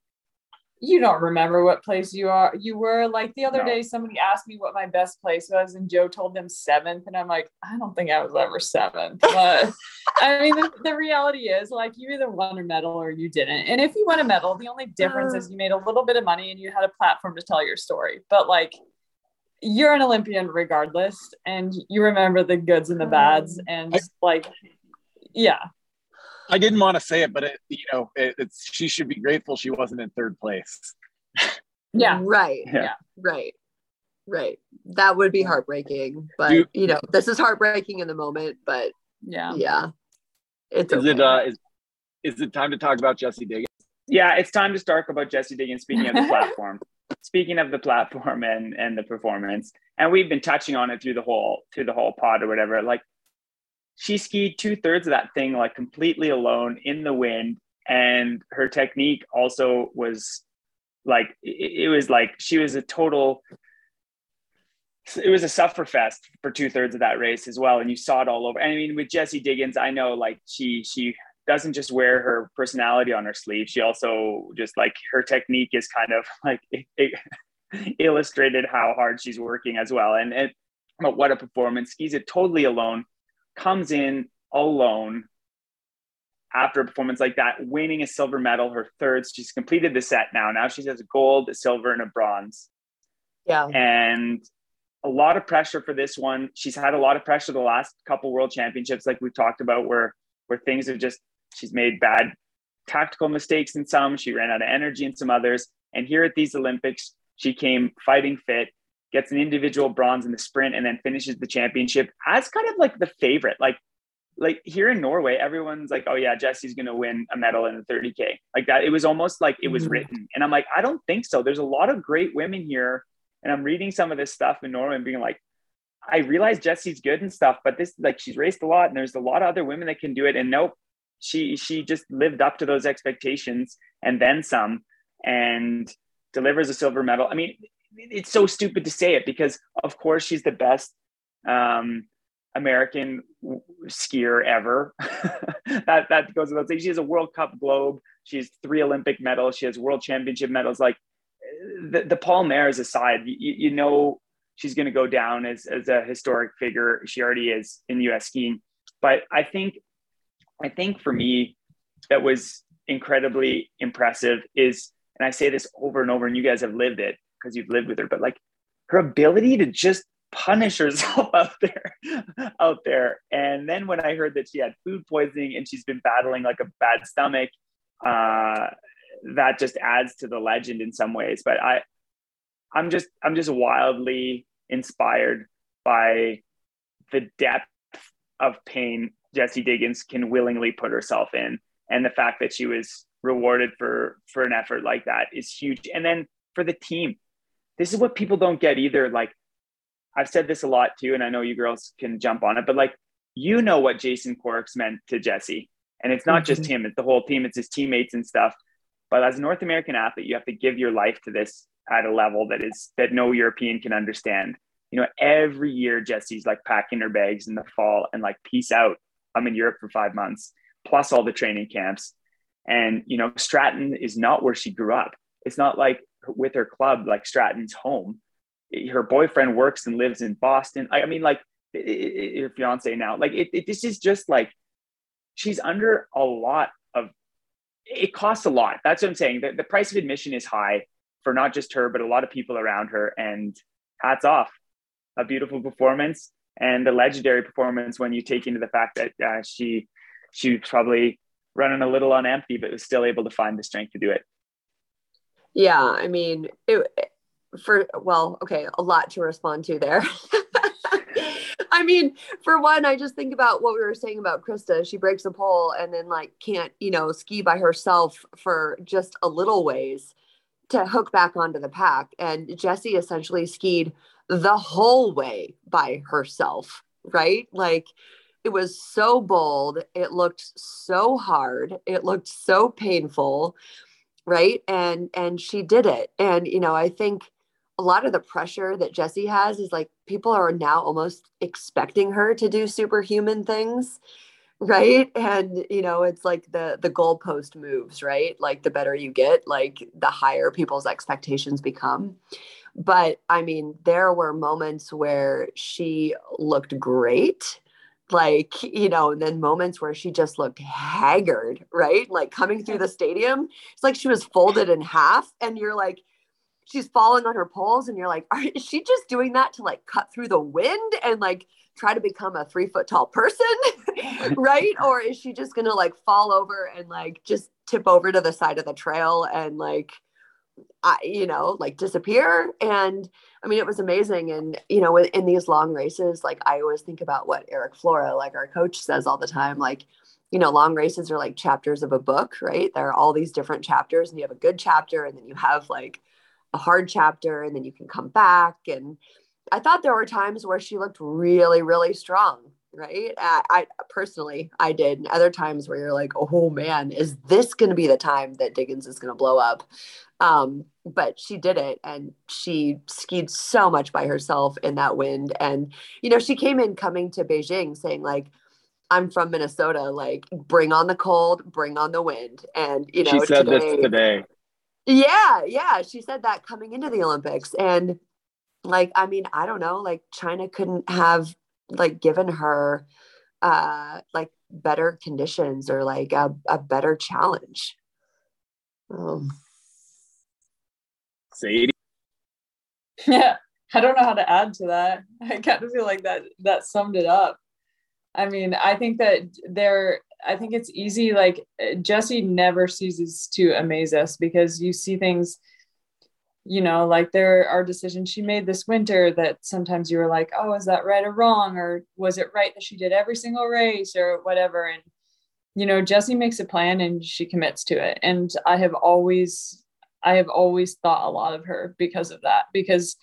you don't remember what place you are you were like the other no. day somebody asked me what my best place was and joe told them seventh and i'm like i don't think i was ever seventh but i mean the, the, reality is like you either won a medal or you didn't and if you won a medal the only difference uh, is you made a little bit of money and you had a platform to tell your story but like you're an Olympian regardless, and you remember the goods and the bads, mm. and I, like, yeah.
I didn't want to say it, but it, you know, it, it's she should be grateful she wasn't in third place.
yeah.
Right. Yeah. yeah. Right. Right. That would be heartbreaking, but you, you, know, this is heartbreaking in the moment, but
yeah,
yeah.
It's is okay. it uh is is it time to talk about Jessie Diggins?
Yeah, it's time to start about Jessie Diggins. Speaking of the platform, speaking of the platform and and the performance, and we've been touching on it through the whole through the whole pod or whatever. Like she skied two thirds of that thing like completely alone in the wind, and her technique also was like it, it was like she was a total it was a suffer fest for two thirds of that race as well, and you saw it all over. And I mean, with Jessie Diggins, I know like she she doesn't just wear her personality on her sleeve. She also just like her technique is kind of like it, it illustrated how hard she's working as well. And, and but what a performance! Skis it totally alone, comes in alone after a performance like that, winning a silver medal, her third. She's completed the set now. Now she has a gold, a silver, and a bronze.
Yeah.
And a lot of pressure for this one. She's had a lot of pressure the last couple world championships, like we've talked about, where where things have just she's made bad tactical mistakes in some. She ran out of energy in some others. And here at these Olympics, she came fighting fit, gets an individual bronze in the sprint, and then finishes the championship as kind of like the favorite. Like, like here in Norway, everyone's like, "Oh yeah, Jessie's gonna win a medal in the 30k." Like that. It was almost like it was mm-hmm. written. And I'm like, I don't think so. There's a lot of great women here, and I'm reading some of this stuff in Norway and being like, I realize Jessie's good and stuff, but this like she's raced a lot, and there's a lot of other women that can do it. And nope, she she just lived up to those expectations and then some, and delivers a silver medal. I mean, it's so stupid to say it because of course she's the best um, American skier ever. that that goes without saying. She has a World Cup globe. She has three Olympic medals. She has World Championship medals. Like the, the palmares aside, you, you know she's going to go down as, as a historic figure. She already is in U.S. skiing. But I think, I think for me, that was incredibly impressive. Is and I say this over and over, and you guys have lived it because you've lived with her. But like her ability to just punish herself out there, out there. And then when I heard that she had food poisoning and she's been battling like a bad stomach, uh, that just adds to the legend in some ways. But I, I'm just I'm just wildly inspired by the depth of pain Jessie Diggins can willingly put herself in, and the fact that she was rewarded for for an effort like that is huge. And then for the team, this is what people don't get either. Like I've said this a lot too, and I know you girls can jump on it, but like you know what Jason Cork's meant to Jessie. and it's not mm-hmm. just him; it's the whole team, it's his teammates and stuff. But as a North American athlete, you have to give your life to this at a level that is that no European can understand. You know, every year Jessie's like packing her bags in the fall and like peace out. I'm in Europe for five months, plus all the training camps. And you know, Stratton is not where she grew up. It's not like with her club like Stratton's home. Her boyfriend works and lives in Boston. I, I mean, like her fiance now. Like it, it, this is just like she's under a lot of. It costs a lot. That's what I'm saying. The, the price of admission is high for not just her, but a lot of people around her. And hats off, a beautiful performance and a legendary performance when you take into the fact that uh, she she was probably running a little on empty, but was still able to find the strength to do it.
Yeah, I mean, it, for well, okay, a lot to respond to there. I mean, for one, I just think about what we were saying about Krista. She breaks a pole and then like can't, you know, ski by herself for just a little ways to hook back onto the pack. And Jessie essentially skied the whole way by herself, right? Like it was so bold. It looked so hard. It looked so painful, right? And and she did it. And you know, I think a lot of the pressure that Jessie has is like people are now almost expecting her to do superhuman things right and you know it's like the the goalpost moves right like the better you get like the higher people's expectations become but i mean there were moments where she looked great like you know and then moments where she just looked haggard right? Like coming through the stadium it's like she was folded in half and you're like she's falling on her poles and you're like is she just doing that to like cut through the wind and like try to become a three foot tall person, right? Or is she just gonna like fall over and like just tip over to the side of the trail and like, I, you know, like disappear? And I mean, it was amazing. And, you know, in, in these long races, like I always think about what Erik Flora, like our coach, says all the time, like, you know, long races are like chapters of a book, right? There are all these different chapters, and you have a good chapter, and then you have like a hard chapter, and then you can come back. And I thought there were times where she looked really, really strong, right? I, I personally, I did. And other times where you're like, oh man, is this going to be the time that Diggins is going to blow up? Um, but she did it and she skied so much by herself in that wind. And, you know, she came in coming to Beijing saying, like, I'm from Minnesota, like, bring on the cold, bring on the wind. And, you know,
she said today, this today.
Yeah, yeah. She said that coming into the Olympics. And, like i mean i don't know like china couldn't have like given her uh like better conditions or like a, a better challenge. Um
Sadie?
yeah i don't know how to add to that. I kind of feel like that that summed it up. I mean i think that there i think it's easy like Jessie never ceases to amaze us because you see things you know, like there are decisions she made this winter that sometimes you were like, oh, is that right or wrong? Or was it right that she did every single race or whatever? And, you know, Jessie makes a plan and she commits to it. And I have always, I have always thought a lot of her because of that, because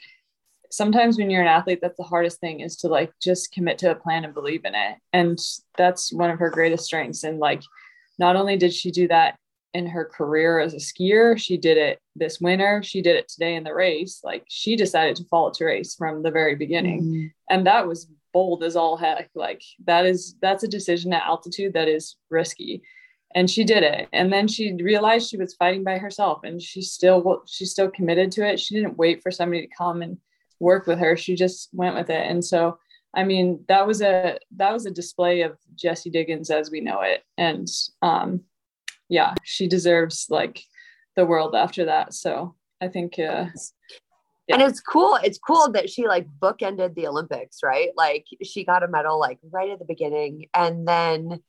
sometimes when you're an athlete, that's the hardest thing is to like just commit to a plan and believe in it. And that's one of her greatest strengths. And like, not only did she do that in her career as a skier. She did it this winter. She did it today in the race. Like she decided to follow to race from the very beginning. Mm-hmm. And that was bold as all heck. Like that is that's a decision at altitude that is risky. And she did it. And then she realized she was fighting by herself and she still she still committed to it. She didn't wait for somebody to come and work with her. She just went with it. And so I mean, that was a that was a display of Jessie Diggins as we know it. And um, yeah, she deserves like the world after that. So I think uh
yeah. and it's cool it's cool that she like bookended the olympics right like she got a medal like right at the beginning and then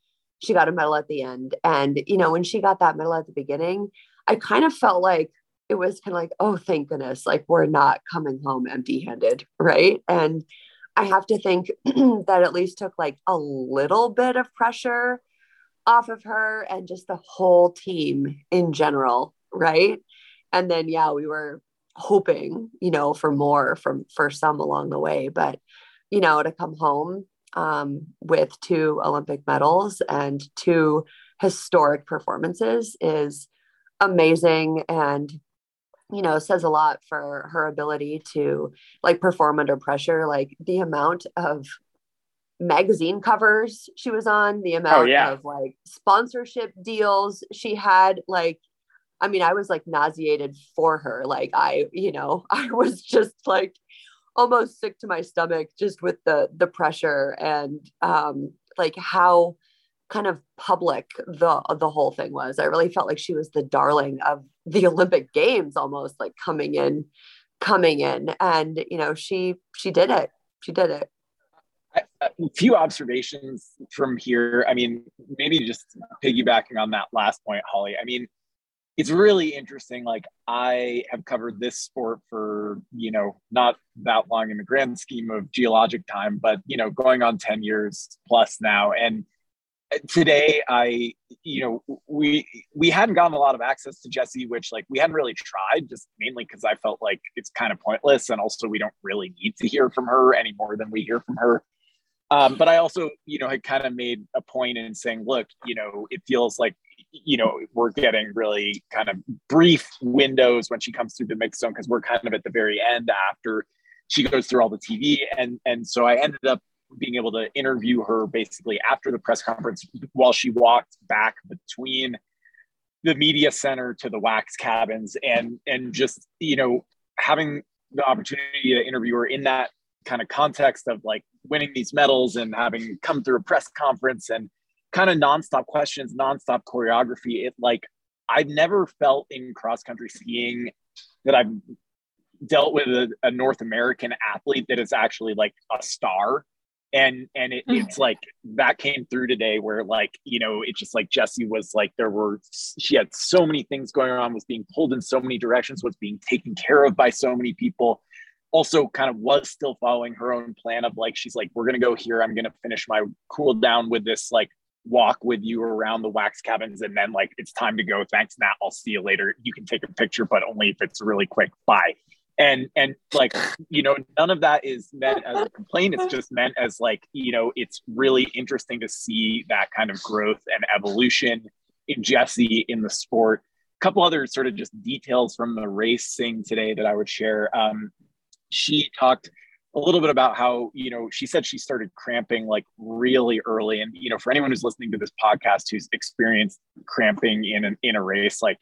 she got a medal at the end and you know when she got that medal at the beginning i kind of felt like it was kind of like oh thank goodness like we're not coming home empty handed right and i have to think that at least took like a little bit of pressure off of her and just the whole team in general, right? And then yeah, we were hoping, you know, for more from for some along the way, but you know, to come home um, with two Olympic medals and two historic performances is amazing and you know says a lot for her ability to like perform under pressure like the amount of magazine covers she was on, the oh, amount oh, yeah. of like sponsorship deals she had. Like, I mean, I was like nauseated for her. Like, I, you know, I was just like almost sick to my stomach just with the the pressure and um like how kind of public the the whole thing was. I really felt like she was the darling of the Olympic Games almost like coming in coming in and you know she she did it. She did it
a few observations from here. I mean, maybe just piggybacking on that last point, Holly. I mean, it's really interesting. Like, I have covered this sport for, you know, not that long in the grand scheme of geologic time, but, you know, going on 10 years plus now. And today I, you know, we we hadn't gotten a lot of access to Jessie, which like we hadn't really tried, just mainly because I felt like it's kind of pointless, and also we don't really need to hear from her any more than we hear from her um, but I also, you know, had kind of made a point in saying, look, you know, it feels like, you know, we're getting really kind of brief windows when she comes through the mix zone because we're kind of at the very end after she goes through all the TV. And and so I ended up being able to interview her basically after the press conference while she walked back between the media center to the wax cabins and and just you know having the opportunity to interview her in that kind of context of like winning these medals and having come through a press conference and kind of nonstop questions, nonstop choreography. It like I've never felt in cross country skiing that I've dealt with a, a, North American athlete that is actually like a star. And and it, mm-hmm. it's like that came through today where like, you know, it's just like Jessie was like there were she had so many things going on, was being pulled in so many directions, was being taken care of by so many people also kind of was still following her own plan of like she's like we're gonna go here. I'm gonna finish my cool down with this like walk with you around the wax cabins and then like it's time to go. Thanks Nat. I'll see you later. You can take a picture but only if it's really quick. Bye. And and like you know none of that is meant as a complaint. It's just meant as like you know it's really interesting to see that kind of growth and evolution in jessie in the sport. A couple other sort of just details from the racing today that i would share. Um, she talked a little bit about how you know she said she started cramping like really early. And you know for anyone who's listening to this podcast who's experienced cramping in an in a race like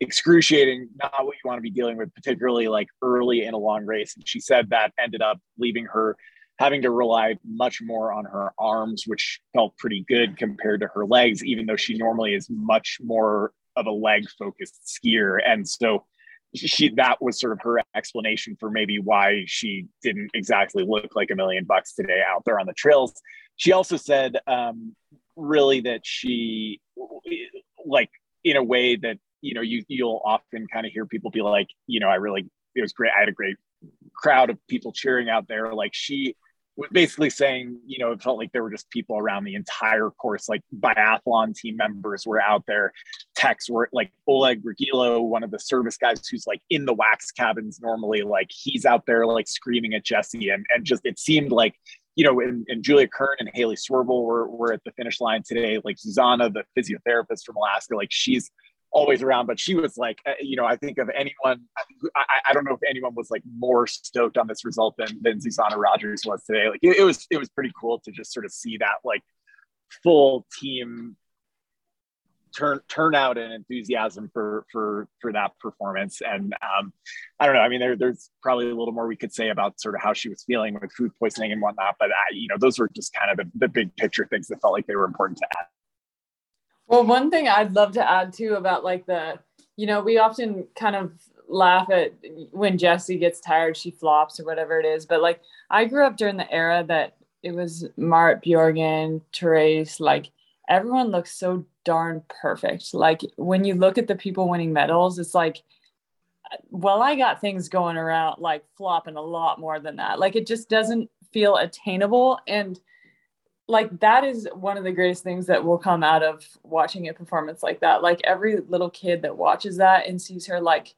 excruciating not what you want to be dealing with particularly like early in a long race. And she said that ended up leaving her having to rely much more on her arms which felt pretty good compared to her legs even though she normally is much more of a leg focused skier. And so she that was sort of her explanation for maybe why she didn't exactly look like a million bucks today out there on the trails. She also said um, really that she like in a way that you know you you'll often kind of hear people be like you know I really it was great. I had a great crowd of people cheering out there. Like she was basically saying, you know, it felt like there were just people around the entire course, like biathlon team members were out there. Techs were like Oleg Ragilo, one of the service guys who's like in the wax cabins normally, like he's out there like screaming at Jessie. And, and just it seemed like, you know, and, and Julia Kern and Hailey Swirbul were, were at the finish line today. Like Susanna, the physiotherapist from Alaska, like she's always around, but she was like, uh, you know, I think of anyone, I, I, don't know if anyone was like more stoked on this result than, than Susanna Rogers was today. Like it, it, was, it was pretty cool to just sort of see that like full team turn turnout and enthusiasm for for for that performance and um i don't know i mean there, there's probably a little more we could say about sort of how she was feeling with food poisoning and whatnot but I, you know those were just kind of the, the big picture things that felt like they were important to add
well, one thing I'd love to add too about like the, you know, we often kind of laugh at when Jessie gets tired, she flops or whatever it is. But like I grew up during the era that it was Marit Bjorgen, Therese, like everyone looks so darn perfect. Like when you look at the people winning medals, it's like, well, I got things going around like flopping a lot more than that. Like it just doesn't feel attainable. And like that is one of the greatest things that will come out of watching a performance like that. Like every little kid that watches that and sees her like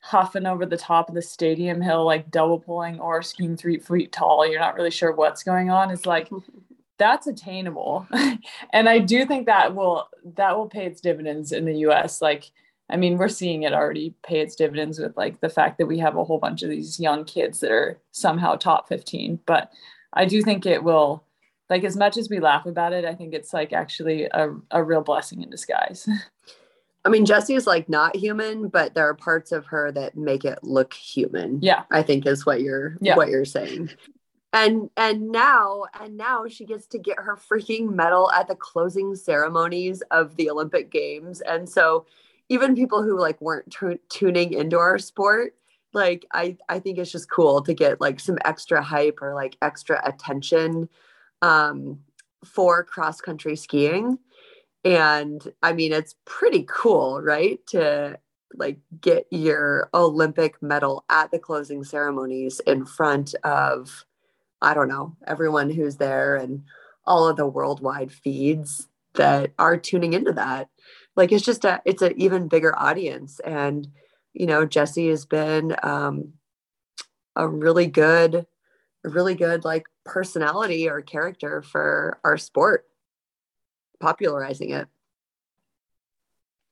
huffing over the top of the stadium hill, like double pulling or skiing three feet tall, you're not really sure what's going on. It's like that's attainable. and I do think that will that will pay its dividends in the US. Like I mean, we're seeing it already pay its dividends with like the fact that we have a whole bunch of these young kids that are somehow top 15. But I do think it will like as much as we laugh about it, I think it's like actually a, a real blessing in disguise.
I mean, Jessie is like not human, but there are parts of her that make it look human.
Yeah.
I think is what you're yeah. what you're saying. And and now and now she gets to get her freaking medal at the closing ceremonies of the Olympic Games. And so even people who like weren't t- tuning into our sport, like I I think it's just cool to get like some extra hype or like extra attention um, for cross country skiing. And I mean, it's pretty cool, right? To like get your Olympic medal at the closing ceremonies in front of, I don't know, everyone who's there and all of the worldwide feeds that are tuning into that. Like it's just a, it's an even bigger audience. And, you know, Jessie has been um, a really good, really good like personality or character for our sport, popularizing it.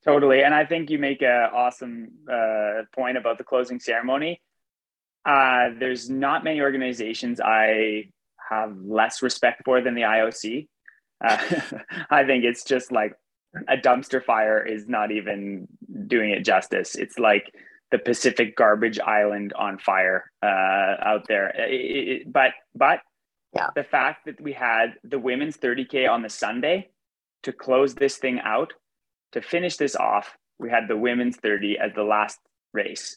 Totally. And I think you make an awesome uh, point about the closing ceremony. Uh, there's not many organizations I have less respect for than the IOC. Uh, I think it's just like a dumpster fire is not even doing it justice. It's like the Pacific garbage island on fire uh, out there. It, it, but but
yeah.
the fact that we had the women's 30k on the Sunday to close this thing out, to finish this off, we had the women's 30 as the last race.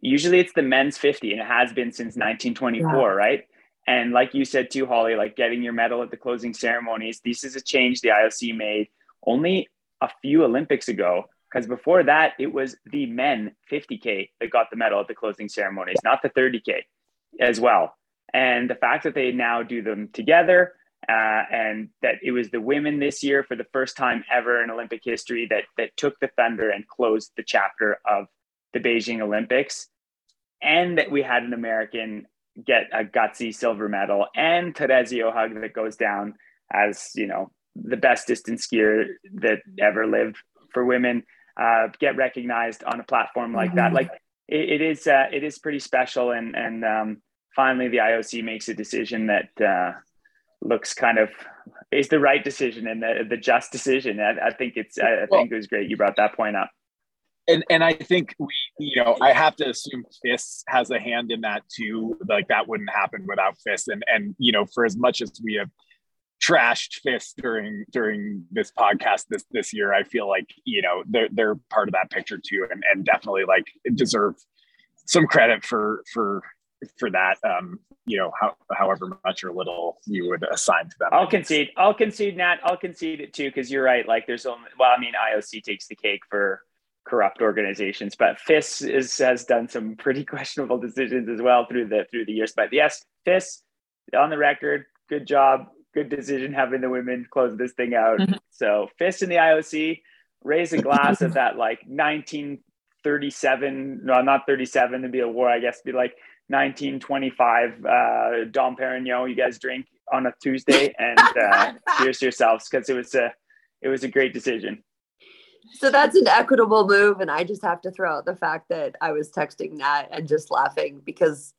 Usually it's the men's 50, and it has been since 1924, yeah. right? And like you said too, Holly, like getting your medal at the closing ceremonies, this is a change the IOC made only a few Olympics ago because before that it was the men 50k that got the medal at the closing ceremonies not the 30k as well. And the fact that they now do them together uh, and that it was the women this year for the first time ever in olympic history that that took the thunder and closed the chapter of the beijing olympics. And that we had an american get a gutsy silver medal and Therese Johaug that goes down as you know the best distance skier that ever lived for women uh, get recognized on a platform like mm-hmm. that. Like it, it is, uh, it is pretty special. And and um, finally, the IOC makes a decision that uh, looks kind of is the right decision and the, the just decision. I, I think it's, I, I well, think it was great. You brought that point up.
And, and I think we, you know, I have to assume FIS has a hand in that too. Like that wouldn't happen without FIS. And, and, you know, for as much as we have trashed FIS during during this podcast this this year. I feel like you know they're they're part of that picture too, and and definitely like deserve some credit for for for that. Um, you know, how, however much or little you would assign to them.
I'll concede. I'll concede, Nat. I'll concede it too because you're right. Like, there's only well, I mean, IOC takes the cake for corrupt organizations. But FIS is, has done some pretty questionable decisions as well through the through the years. But yes, FIS on the record, good job, good decision having the women close this thing out. Mm-hmm. So FIS in the IOC, raise a glass of that like 1937, no, not 37, to be a war, I guess, be like 1925 uh, Dom Perignon. You guys drink on a Tuesday and uh, cheers to yourselves because it was a it was a great decision.
So that's an equitable move, and I just have to throw out the fact that I was texting Nat and just laughing because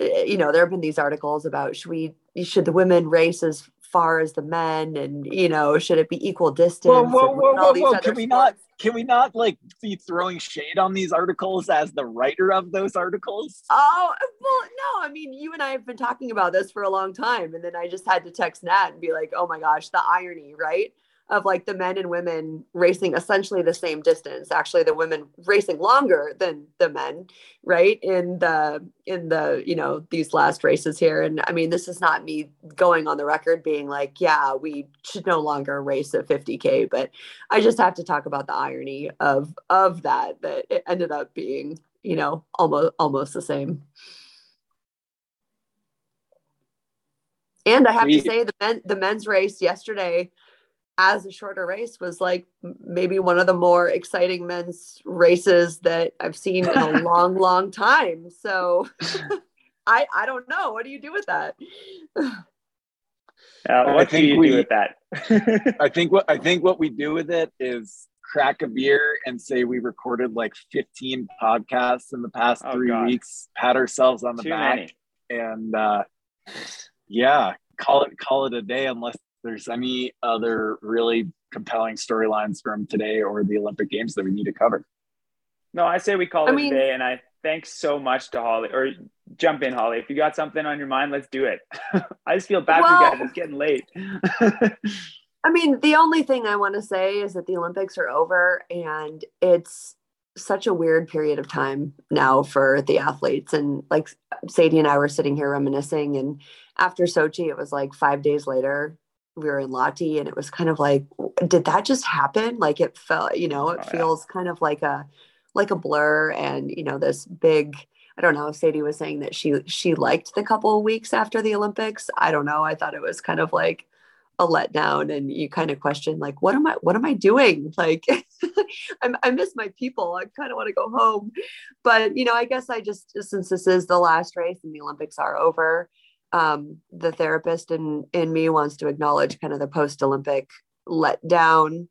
eh, you know there have been these articles about should we should the women race as far as the men and you know should it be equal distance whoa
whoa whoa whoa, whoa. can sports? we not can we not like be throwing shade on these articles as the writer of those articles
oh well no i mean you and i have been talking about this for a long time and then i just had to text nat and be like oh my gosh the irony right of like the men and women racing essentially the same distance. Actually the women racing longer than the men right in the in the you know these last races here. And i mean this is not me going on the record being like yeah we should no longer race at 50k but i just have to talk about the irony of of that that it ended up being you know almost almost the same. And i have to say the men the men's race yesterday as a shorter race was like maybe one of the more exciting men's races that I've seen in a long, long time. So I I don't know. What do you do with that?
Uh, what do you we, do with that?
I think what I think what we do with it is crack a beer and say we recorded like 15 podcasts in the past oh, three God. weeks, pat ourselves on the Too back, many. and uh, yeah, call it call it a day unless there's any other really compelling storylines from today or the Olympic Games that we need to cover.
No, I say we call I it mean, a day, and I thanks so much to Holly. Or jump in, Holly. If you got something on your mind, let's do it. I just feel bad well, for you guys. It's getting late.
I mean, the only thing I want to say is that the Olympics are over, and it's such a weird period of time now for the athletes. And like Sadie and I were sitting here reminiscing, and after Sochi, it was like five days later we were in Lahti and it was kind of like, did that just happen? Like it felt, you know, it oh, feels yeah. kind of like a like a blur and you know, this big I don't know. Sadie was saying that she she liked the couple of weeks after the Olympics. I don't know. I thought it was kind of like a letdown, and you kind of question like, what am I what am I doing? Like, I'm, I miss my people. I kind of want to go home, but you know, I guess I just since this is the last race and the Olympics are over, um, the therapist in in me wants to acknowledge kind of the post Olympic letdown,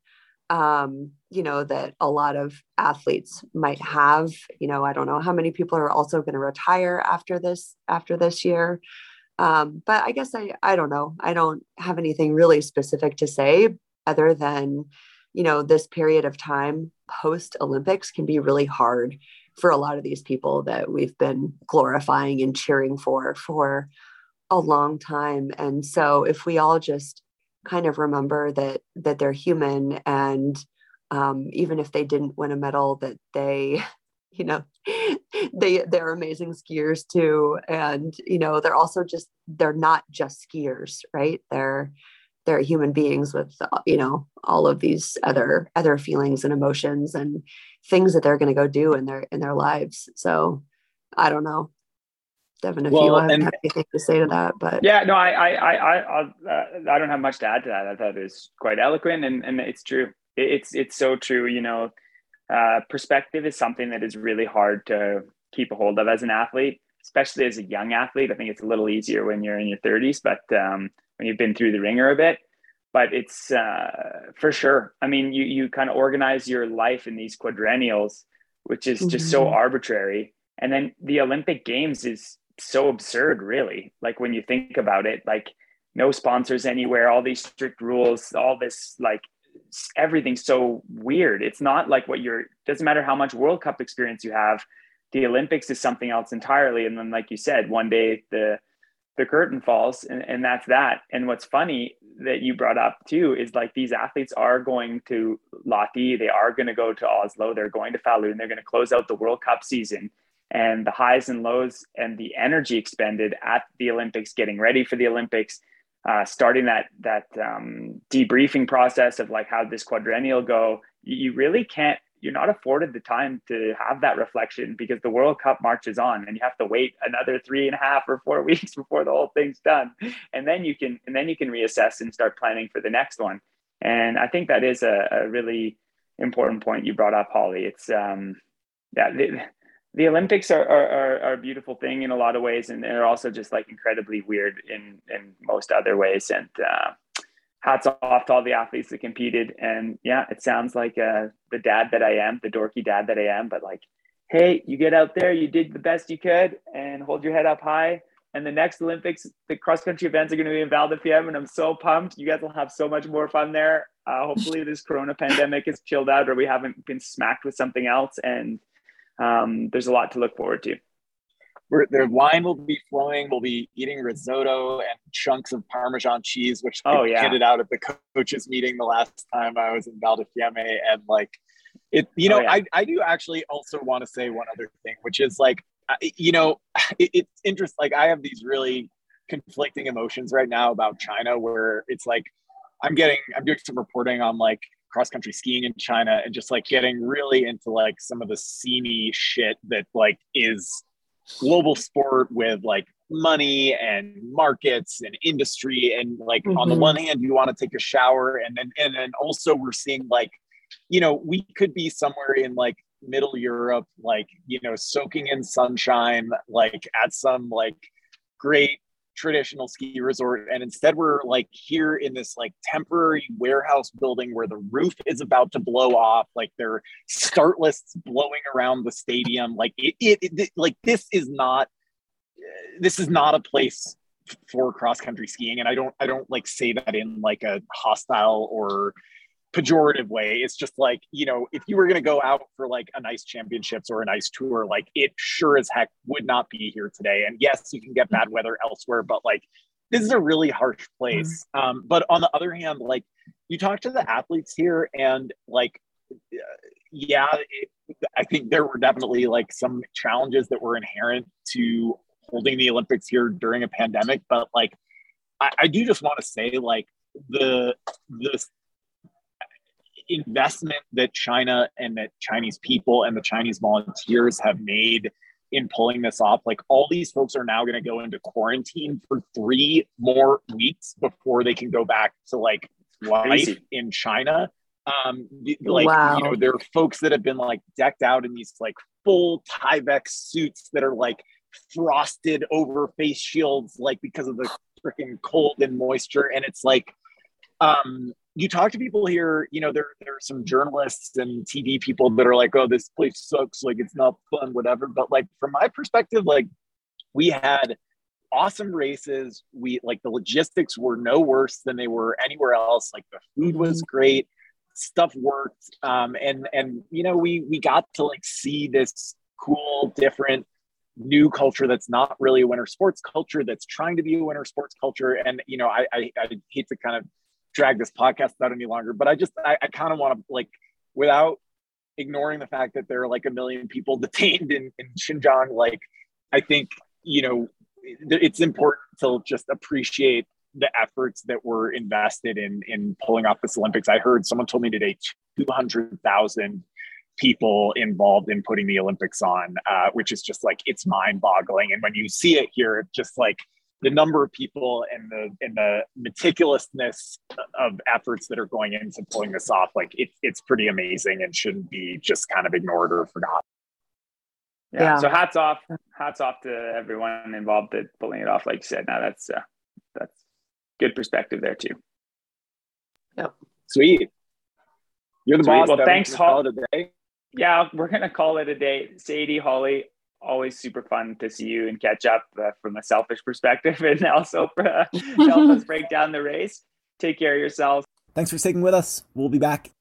um, you know, that a lot of athletes might have. You know, I don't know how many people are also going to retire after this after this year. Um, but I guess I I don't know. I don't have anything really specific to say other than, you know, this period of time post Olympics can be really hard for a lot of these people that we've been glorifying and cheering for for a long time. And so if we all just kind of remember that that they're human and um, even if they didn't win a medal that they you know they they're amazing skiers too. And you know they're also just they're not just skiers right? They're they're human beings with you know all of these other other feelings and emotions and things that they're going to go do in their in their lives. So i don't know Devon, if well, you have anything to say to that, but
yeah, no, I, I, I, I, uh, I don't have much to add to that. I thought it was quite eloquent, and and it's true. It's it's so true. You know, uh, perspective is something that is really hard to keep a hold of as an athlete, especially as a young athlete. I think it's a little easier when you're in your 30s, but um, when you've been through the ringer a bit. But it's uh, for sure. I mean, you you kind of organize your life in these quadrennials, which is just mm-hmm. so arbitrary. And then the Olympic Games is so absurd, really. Like when you think about it, like no sponsors anywhere, all these strict rules, all this like everything's so weird. It's not like what you're doesn't matter how much World Cup experience you have. The Olympics is something else entirely. And then, like you said, one day the the curtain falls and, and that's that. And what's funny that you brought up too is like these athletes are going to Lahti, they are going to go to Oslo, they're going to Falun, they're going to close out the World Cup season and the highs and lows and the energy expended at the Olympics, getting ready for the Olympics, uh, starting that that um, debriefing process of like how this quadrennial go. You really can't you're not afforded the time to have that reflection because the World Cup marches on and you have to wait another three and a half or four weeks before the whole thing's done. And then you can and then you can reassess and start planning for the next one. And I think that is a, a really important point you brought up, Holly. It's um yeah, the, Olympics are, are, are, a beautiful thing in a lot of ways, and they're also just like incredibly weird in, in most other ways. And uh, hats off to all the athletes that competed. And yeah, it sounds like uh, the dad that I am, the dorky dad that I am, but like, hey, you get out there, you did the best you could, and hold your head up high. And the next Olympics, the cross country events are going to be in Val di Fiemme, and I'm so pumped. You guys will have so much more fun there. Uh, hopefully, this Corona pandemic is chilled out, or we haven't been smacked with something else. And um, there's a lot to look forward to.
We're, the wine will be flowing. We'll be eating risotto and chunks of Parmesan cheese, which
oh, yeah.
handed out at the coaches meeting the last time I was in Val di Fiemme. And like, it, you know, oh, yeah. I, I do actually also want to say one other thing, which is like, you know, it, it's interesting. Like, I have these really conflicting emotions right now about China, where it's like, I'm getting, I'm doing some reporting on like cross country skiing in China and just like getting really into like some of the seamy shit that like is global sport with like money and markets and industry and like mm-hmm. on the mm-hmm. one hand you want to take a shower and then and then also we're seeing like you know we could be somewhere in like middle europe like you know soaking in sunshine like at some like great traditional ski resort and instead we're like here in this like temporary warehouse building where the roof is about to blow off like there are start lists blowing around the stadium like it, it, it like this is not this is not a place for cross country skiing and i don't i don't like say that in like a hostile or pejorative way. It's just like, you know, if you were going to go out for like a nice championships or a nice tour, like it sure as heck would not be here today. And yes, you can get bad weather elsewhere, but like this is a really harsh place. Mm-hmm. Um, but on the other hand, like you talk to the athletes here and like, uh, yeah, it, I think there were definitely like some challenges that were inherent to holding the Olympics here during a pandemic. But like, I, I do just want to say like the the investment that China and that Chinese people and the Chinese volunteers have made in pulling this off. Like all these folks are now going to go into quarantine for three more weeks before they can go back to like life in China. Um, like wow. you know, there are folks that have been like decked out in these like full Tyvek suits that are like frosted over face shields, like because of the freaking cold and moisture. And it's like, um, you talk to people here, you know, there, there are some journalists and TV people that are like, oh, this place sucks, like it's not fun, whatever. But like from my perspective, like we had awesome races. We like the logistics were no worse than they were anywhere else. Like the food was mm-hmm. great, stuff worked. Um, and and you know, we we got to like see this cool, different new culture that's not really a winter sports culture that's trying to be a winter sports culture and you know I, I i hate to kind of drag this podcast out any longer. But I just I, I kind of want to like without ignoring the fact that there are like a million people detained in, in Xinjiang, like I think, you know, it's important to just appreciate the efforts that were invested in in pulling off this Olympics. I heard someone told me today 200,000 people involved in putting the Olympics on, uh, which is just like it's mind boggling. And when you see it here, it's just like the number of people and the and the meticulousness of efforts that are going into pulling this off, like it, it's pretty amazing and shouldn't be just kind of ignored or forgotten.
Yeah. yeah. So hats off, hats off to everyone involved in pulling it off. Like you said, now that's uh, that's good perspective there too.
Yep.
Sweet. You're the Sweet. boss.
Well, thanks, Holly. Yeah, we're gonna call it a day. Sadie, Holly, always super fun to see you and catch up uh, from a selfish perspective and also uh, help us break down the race. Take care of yourselves.
Thanks for sticking with us. We'll be back.